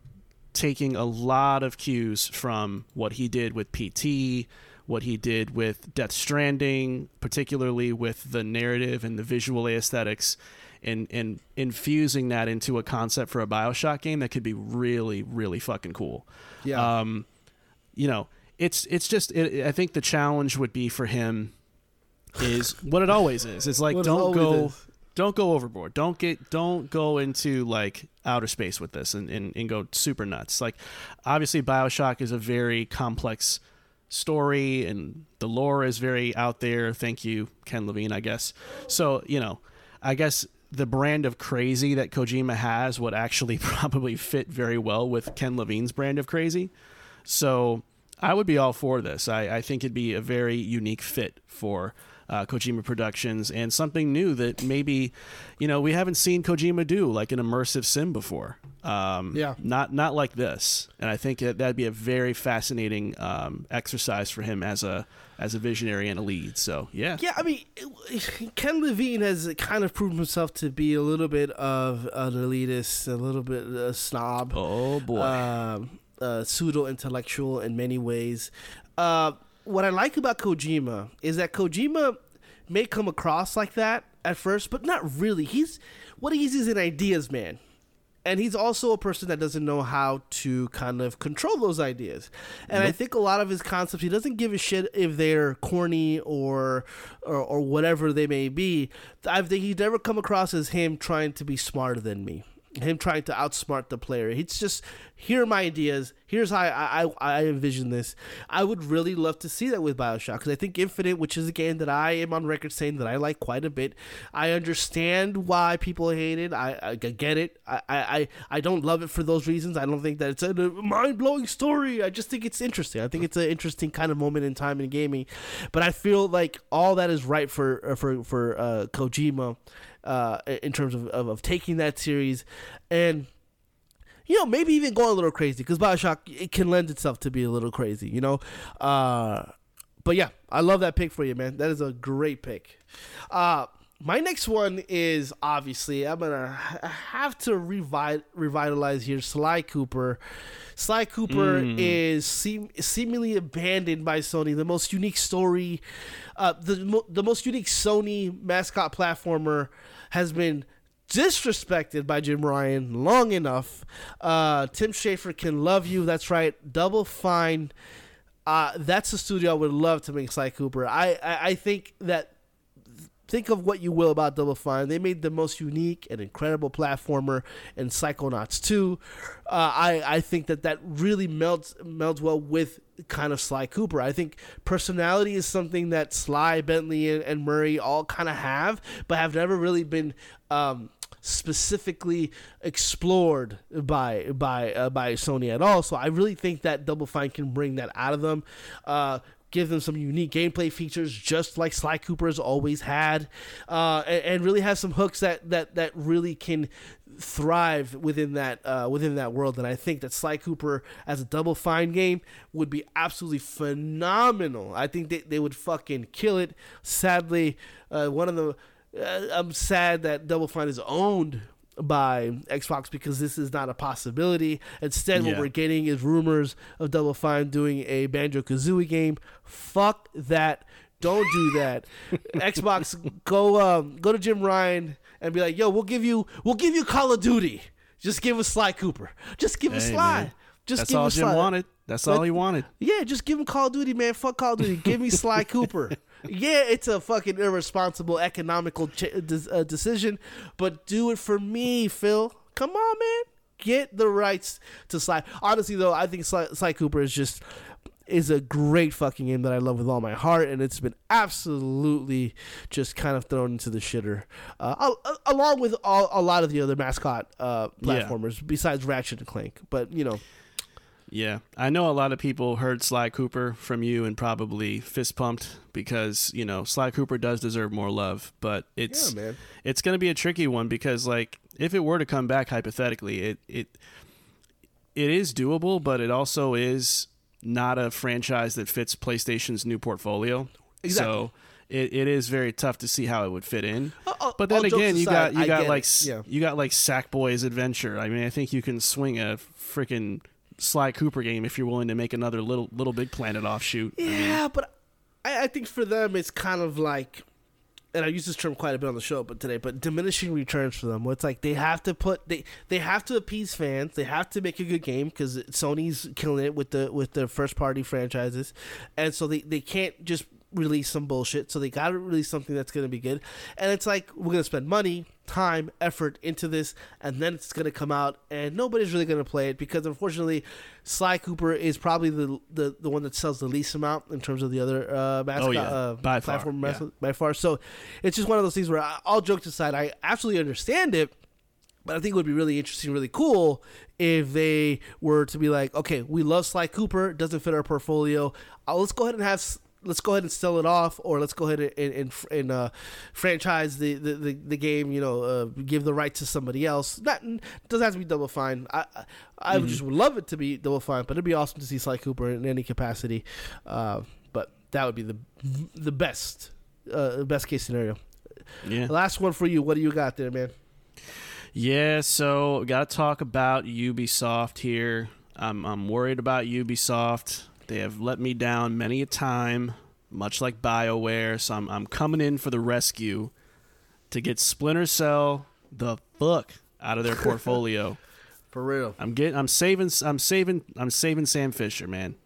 taking a lot of cues from what he did with PT, what he did with Death Stranding, particularly with the narrative and the visual aesthetics, and and infusing that into a concept for a Bioshock game that could be really really fucking cool. Yeah. Um, you know, it's it's just it, I think the challenge would be for him is [LAUGHS] what it always is. It's like don't go is. don't go overboard. Don't get don't go into like outer space with this and, and, and go super nuts. Like obviously Bioshock is a very complex story and the lore is very out there. Thank you, Ken Levine, I guess. So, you know, I guess the brand of crazy that Kojima has would actually [LAUGHS] probably fit very well with Ken Levine's brand of crazy. So I would be all for this. I, I think it'd be a very unique fit for uh, Kojima Productions and something new that maybe, you know, we haven't seen Kojima do, like an immersive sim before. Um, Yeah. Not not like this. And I think that that'd be a very fascinating um, exercise for him as a as a visionary and a lead. So yeah. Yeah, I mean, Ken Levine has kind of proven himself to be a little bit of an elitist, a little bit a snob. Oh boy. um, uh, pseudo intellectual in many ways. Uh, what I like about Kojima is that Kojima may come across like that at first, but not really. He's what he is is an ideas man. And he's also a person that doesn't know how to kind of control those ideas. And I think a lot of his concepts, he doesn't give a shit if they're corny or or, or whatever they may be. I think he's never come across as him trying to be smarter than me him trying to outsmart the player. It's just here are my ideas. Here's how I I, I envision this. I would really love to see that with Bioshock because I think Infinite, which is a game that I am on record saying that I like quite a bit. I understand why people hate it. I, I get it. I, I I don't love it for those reasons. I don't think that it's a mind blowing story. I just think it's interesting. I think it's an interesting kind of moment in time in gaming. But I feel like all that is right for for for uh, Kojima uh, in terms of, of, of taking that series. And you know maybe even going a little crazy because Bioshock it can lend itself to be a little crazy you know? Uh, but yeah I love that pick for you man. That is a great pick. Uh, my next one is obviously I'm gonna have to revi- revitalize here Sly Cooper. Sly Cooper is seem- seemingly abandoned by Sony. The most unique story, uh, the mo- the most unique Sony mascot platformer has been disrespected by Jim Ryan long enough. Uh, Tim Schafer can love you. That's right. Double Fine. Uh, that's a studio I would love to make Sly Cooper. I, I, I think that think of what you will about Double Fine. They made the most unique and incredible platformer in Psychonauts 2. Uh, I, I think that that really melds melds well with kind of Sly Cooper. I think personality is something that Sly, Bentley, and, and Murray all kind of have, but have never really been um, specifically explored by by uh, by Sony at all. So I really think that Double Fine can bring that out of them. Uh, give them some unique gameplay features, just like Sly Cooper has always had, uh, and, and, really have some hooks that that that really can thrive within that uh, within that world. And I think that Sly Cooper as a Double Fine game would be absolutely phenomenal. I think they, they would fucking kill it. Sadly, uh, one of the uh, I'm sad that Double Fine is owned by Xbox because this is not a possibility. Instead, Yeah. what we're getting is rumors of Double Fine doing a Banjo Kazooie game. Fuck that. Don't do that. [LAUGHS] Xbox, go um, go to Jim Ryan and be like, "Yo, we'll give you we'll give you Call of Duty. Just give us Sly Cooper. Just give us Hey, Sly. man. Just That's give all us Jim Sly. wanted. That's all he wanted. Yeah, just give him Call of Duty, man. Fuck Call of Duty. Give me Sly [LAUGHS] Cooper. Yeah, it's a fucking irresponsible economical ch- uh, decision, but do it for me, Phil. Come on, man. Get the rights to Sly. Honestly, though, I think Sly, Sly Cooper is just is a great fucking game that I love with all my heart, and it's been absolutely just kind of thrown into the shitter, uh, al- along with all, a lot of the other mascot uh, Yeah. platformers besides Ratchet and Clank. But you know, Yeah, I know a lot of people heard Sly Cooper from you and probably fist pumped because you know Sly Cooper does deserve more love, but it's Yeah, man. it's going to be a tricky one because like if it were to come back hypothetically, it it it is doable, but it also is not a franchise that fits PlayStation's new portfolio. Exactly. So it, it is very tough to see how it would fit in. Oh, oh, all- But then again, you aside, got you I got like Yeah. you got like Sackboy's Adventure. I mean, I think you can swing a freaking Sly Cooper game if you're willing to make another little LittleBigPlanet offshoot. I mean, Yeah, but I, I think for them it's kind of like, and I use this term quite a bit on the show, but today, but diminishing returns for them. Where it's like they have to put they they have to appease fans. They have to make a good game because Sony's killing it with the with the first party franchises, and so they they can't just release some bullshit, so they got to release something that's going to be good. And it's like we're going to spend money, time, effort into this, and then it's going to come out, and nobody's really going to play it because unfortunately, Sly Cooper is probably the, the the one that sells the least amount in terms of the other uh, mascot Oh, yeah. uh, By far, platform yeah. by far. So it's just one of those things where, I- all jokes aside, I absolutely understand it. But I think it would be really interesting, really cool if they were to be like, okay, we love Sly Cooper, doesn't fit our portfolio. Uh, let's go ahead and have, let's go ahead and sell it off, or let's go ahead and and, and, uh, franchise the, the, the, the game. You know, uh, give the right to somebody else. That doesn't have to be Double Fine. I I, I would just would love it to be Double Fine, but it'd be awesome to see Sly Cooper in any capacity. Uh, but that would be the the best uh, best case scenario. Yeah. Last one for you. What do you got there, man? Yeah, so got to talk about Ubisoft here. I'm I'm worried about Ubisoft. They have let me down many a time, much like BioWare. So I'm I'm coming in for the rescue to get Splinter Cell the fuck out of their [LAUGHS] portfolio. For real. I'm getting I'm saving I'm saving I'm saving Sam Fisher, man.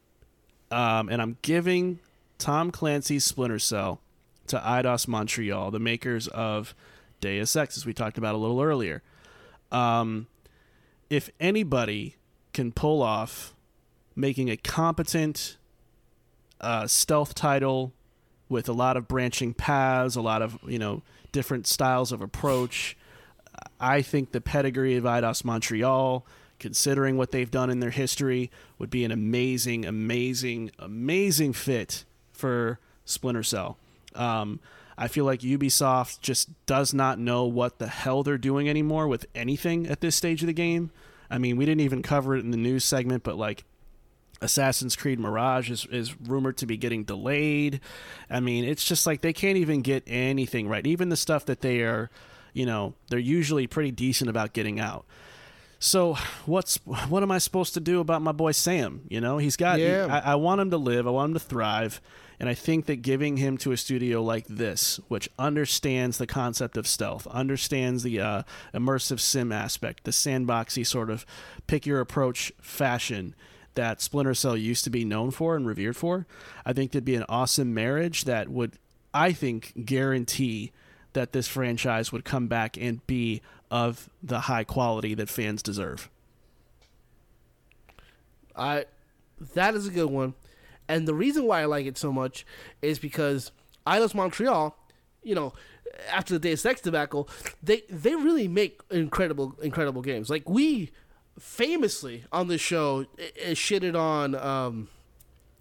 Um, and I'm giving Tom Clancy's Splinter Cell to Eidos Montreal, the makers of Deus Ex, as we talked about a little earlier. Um, if anybody can pull off making a competent uh, stealth title with a lot of branching paths, a lot of you know different styles of approach, I think the pedigree of Eidos Montreal, considering what they've done in their history, would be an amazing, amazing, amazing fit for Splinter Cell. Um, I feel like Ubisoft just does not know what the hell they're doing anymore with anything at this stage of the game. I mean, we didn't even cover it in the news segment, but like Assassin's Creed Mirage is, is rumored to be getting delayed. I mean, it's just like they can't even get anything right. Even the stuff that they are, you know, they're usually pretty decent about getting out. So what's what am I supposed to do about my boy Sam? You know, he's got. Yeah. I, I want him to live. I want him to thrive, and I think that giving him to a studio like this, which understands the concept of stealth, understands the uh, immersive sim aspect, the sandboxy sort of pick your approach fashion that Splinter Cell used to be known for and revered for, I think that'd be an awesome marriage that would, I think, guarantee that this franchise would come back and be of the high quality that fans deserve. I that is a good one, and the reason why I like it so much is because Eidos Montreal, you know, after the Deus Ex debacle, they they really make incredible incredible games. Like we famously on this show i- i- shitted on um,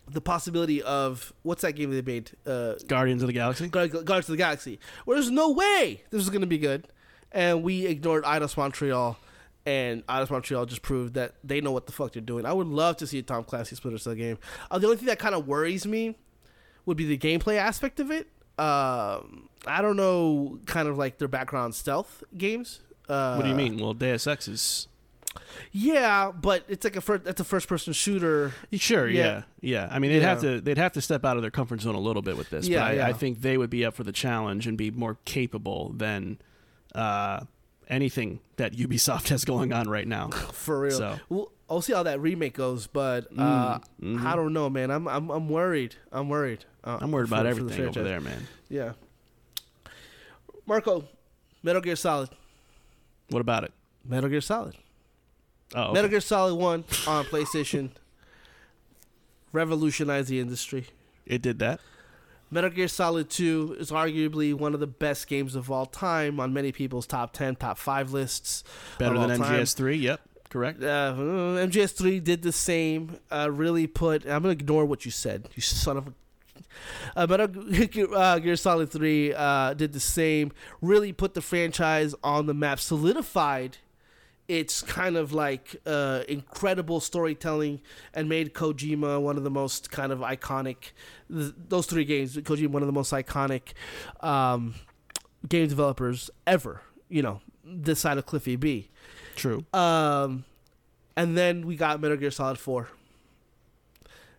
the possibility of what's that game they made uh, Guardians of the Galaxy. Guard- Guardians of the Galaxy, where there's no way this is going to be good, and we ignored Eidos Montreal, and Eidos Montreal just proved that they know what the fuck they're doing. I would love to see a Tom Clancy Splinter Cell game. Uh, the only thing that kind of worries me would be the gameplay aspect of it. Um, I don't know, kind of like their background stealth games. Uh, what do you mean? Well, Deus Ex is Yeah, but it's like a first, that's a first person shooter. sure, Yeah. yeah, yeah. I mean, they'd have to they'd have to step out of their comfort zone a little bit with this. Yeah, but I, yeah. I think they would be up for the challenge and be more capable than uh, anything that Ubisoft [LAUGHS] has going on right now. [LAUGHS] For real. So- We'll, I'll see how that remake goes, but uh, Mm, mm-hmm. I don't know, man. I'm I'm, I'm worried. I'm worried. Uh, I'm worried for- about for the everything over there, man. Yeah. Marco, Metal Gear Solid. What about it? Metal Gear Solid. Oh, okay. Metal Gear Solid 1 on PlayStation revolutionized the industry. it did that. Metal Gear Solid 2 is arguably one of the best games of all time on many people's top 10, top 5 lists. Better than. MGS3. Yep, correct. Uh, MGS3 did the same. Uh, really put. I'm gonna ignore what you said. You son of a. Uh, Metal Gear, uh, Gear Solid 3 uh, did the same. Really put the franchise on the map. Solidified its kind of like uh, incredible storytelling and made Kojima one of the most kind of iconic. Th- those three games, Kojima one of the most iconic um, game developers ever. You know, this side of Cliffy B. True. Um, and then we got Metal Gear Solid 4.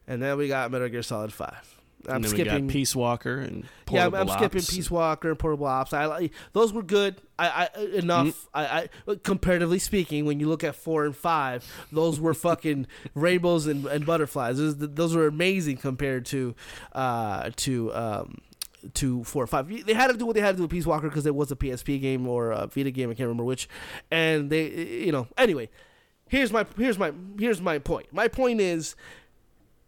And then we got Metal Gear Solid 5. I'm skipping Peace Walker and yeah, I'm, Portable I'm skipping Ops. Peace Walker and Portable Ops. I like those were good. I, I enough. Mm. I, I comparatively speaking, when you look at four and five, those were fucking [LAUGHS] rainbows and, and butterflies. Those, those were amazing compared to uh, to um, to four or five. They had to do what they had to do with Peace Walker because it was a PSP game or a Vita game. I can't remember which. And they, you know, anyway. Here's my here's my here's my point. My point is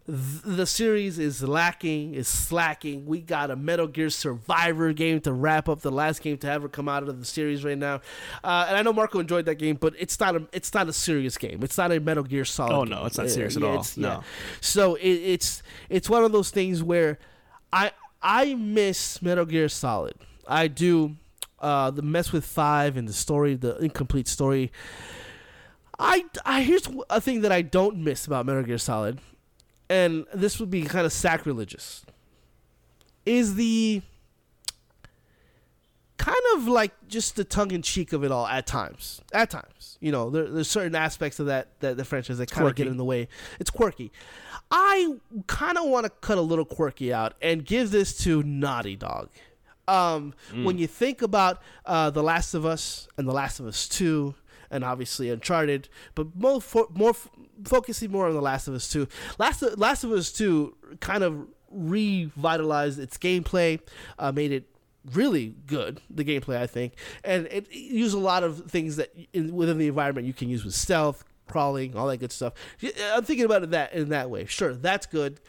the series is lacking, is slacking. We got a Metal Gear Survivor game to wrap up the last game to ever come out of the series right now. Uh, and I know Marco enjoyed that game, but it's not a it's not a serious game. It's not a Metal Gear Solid. Oh, game. no, it's not Uh, serious at yeah, all. No. yeah. So it, it's it's one of those things where I I miss Metal Gear Solid. I do. Uh, the mess with five and the story, the incomplete story. I, I here's a thing that I don't miss about Metal Gear Solid, and this would be kind of sacrilegious. Is the kind of like just the tongue in cheek of it all at times. At times, you know, there, there's certain aspects of that that the franchise that kind of get in the way. It's quirky. I kind of want to cut a little quirky out and give this to Naughty Dog. Um, When you think about uh, The Last of Us and The Last of Us Two, and obviously Uncharted, but more fo- more focusing more on The Last of Us Two. Last Last of Us Two kind of revitalized its gameplay, uh, made it really good. The gameplay, I think, and it used a lot of things that in, within the environment you can use with stealth, crawling, all that good stuff. I'm thinking about it that in that way. Sure, that's good.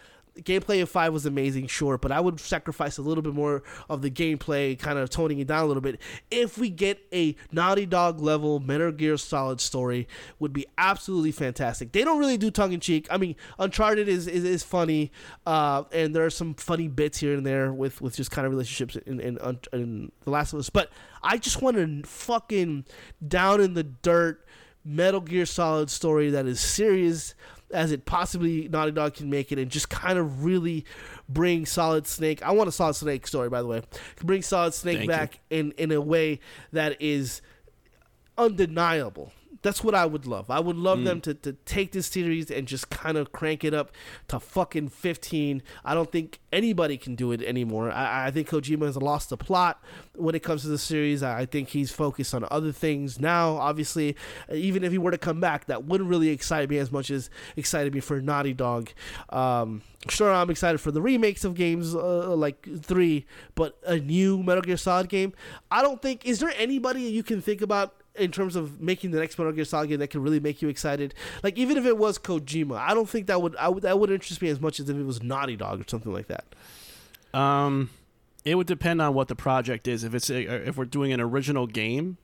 Gameplay of five was amazing, sure, but I would sacrifice a little bit more of the gameplay, kind of toning it down a little bit. If we get a Naughty Dog level Metal Gear Solid story, would be absolutely fantastic. They don't really do tongue in cheek. I mean, Uncharted is is, is funny, uh, and there are some funny bits here and there with, with just kind of relationships in, in in in The Last of Us. But I just want to fucking down in the dirt Metal Gear Solid story that is serious as it possibly Naughty Dog can make it, and just kind of really bring Solid Snake. I want a Solid Snake story, by the way. Bring Solid Snake Thank you. back in in a way that is undeniable. That's what I would love. I would love them to, to take this series and just kind of crank it up to fucking 15. I don't think anybody can do it anymore. I, I think Kojima has lost the plot when it comes to the series. I, I think he's focused on other things now. Obviously, even if he were to come back, that wouldn't really excite me as much as excited me for Naughty Dog. Um, sure, I'm excited for the remakes of games uh, like 3, but a new Metal Gear Solid game, I don't think. Is there anybody you can think about in terms of making the next Metal Gear Solid game that can really make you excited. Like even if it was Kojima, I don't think that would I would that would interest me as much as if it was Naughty Dog or something like that. Um, it would depend on what the project is. If it's a, if we're doing an original game,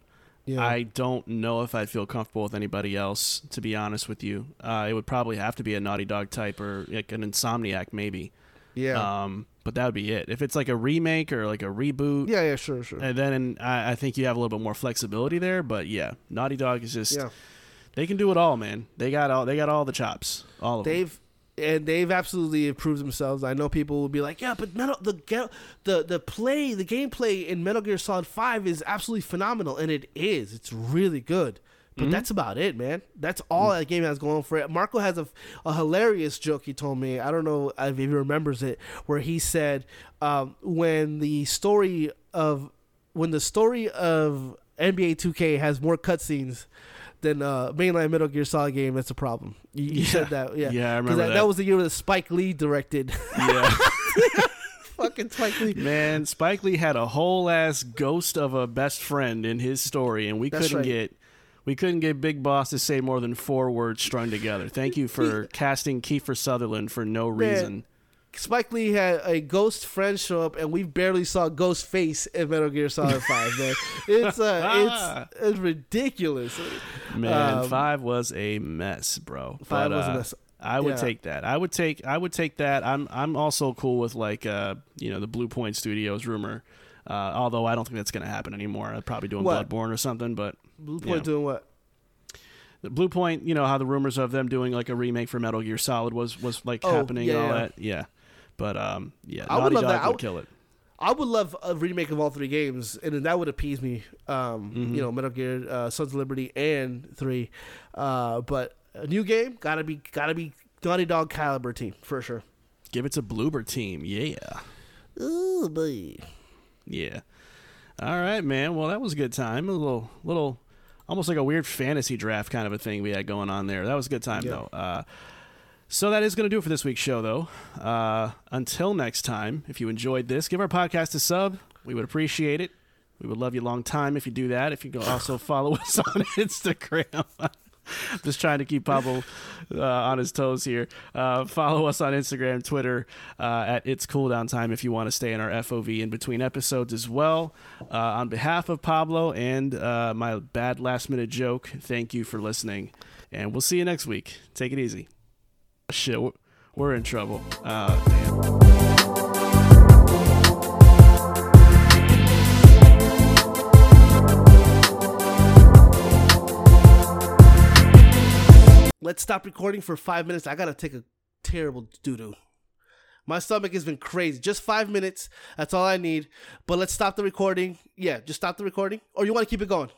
Yeah. I don't know if I'd feel comfortable with anybody else. To be honest with you, uh, it would probably have to be a Naughty Dog type or like an Insomniac maybe. Yeah. Um, but that would be it. If it's like a remake or like a reboot, yeah, yeah, sure, sure. and then I, I think you have a little bit more flexibility there. But yeah, Naughty Dog is just yeah. they can do it all, man. They got all they got all the chops, all of them. They've and they've absolutely improved themselves. I know people will be like, "Yeah, but Metal the the the play, the gameplay in Metal Gear Solid 5 is absolutely phenomenal." And it is. It's really good. But Mm-hmm. that's about it, man. That's all that game has going for it. Marco has a, a hilarious joke he told me. I don't know if he remembers it, where he said um, when the story of when the story of NBA 2K has more cutscenes than uh, mainline Metal Gear Solid game, that's a problem. You, you Yeah. said that, yeah. Yeah, I remember that, that. was the year that Spike Lee directed. yeah. [LAUGHS] Fucking Spike Lee. Man, Spike Lee had a whole ass ghost of a best friend in his story, and we That's couldn't right. get we couldn't get Big Boss to say more than four words strung together. Thank you for [LAUGHS] casting Kiefer Sutherland for no reason. Spike Lee had a ghost friend show up, and we barely saw Ghost face in Metal Gear Solid [LAUGHS] Five. Man, it's uh, it's, it's ridiculous. Man, Um, five was a mess, bro. Five But, was a uh, mess. I would Yeah. take that. I would take. I would take that. I'm. I'm also cool with like, uh, you know, the Bluepoint Studios rumor. Uh, although I don't think that's going to happen anymore. They're probably doing What? Bloodborne or something. But Blue Yeah. Point doing what? Bluepoint, you know how the rumors of them doing like a remake for Metal Gear Solid was was like Oh, happening yeah, and all yeah. that. Yeah. But um, yeah, I would love Dog that. I would would- kill it. I would love a remake of all three games, and then that would appease me. Um, Mm-hmm. You know, Metal Gear, uh, Sons of Liberty, and three. Uh, but a new game gotta be gotta be Naughty Dog caliber team for sure. give it to Bloober Team. Yeah. Ooh, boy. Yeah. All right, man. Well, that was a good time. A little, little, almost like a weird fantasy draft kind of a thing we had going on there. That was a good time, Yeah. though. Uh, so that is going to do it for this week's show, though. Uh, until next time, if you enjoyed this, give our podcast a sub. We would appreciate it. We would love you a long time if you do that. If you can also follow [LAUGHS] us on Instagram. [LAUGHS] Just trying to keep Pablo uh, on his toes here. Uh, follow us on Instagram, Twitter uh, at It's Cool Down Time if you want to stay in our FOV in between episodes as well. Uh, on behalf of Pablo and uh, my bad last minute joke, thank you for listening. And we'll see you next week. Take it easy. Shit, we're- in trouble. Uh, damn. Let's stop recording for five minutes. I gotta take a terrible doo doo. My stomach has been crazy. Just five minutes. That's all I need. But let's stop the recording. Yeah, just stop the recording. Or you want to keep it going?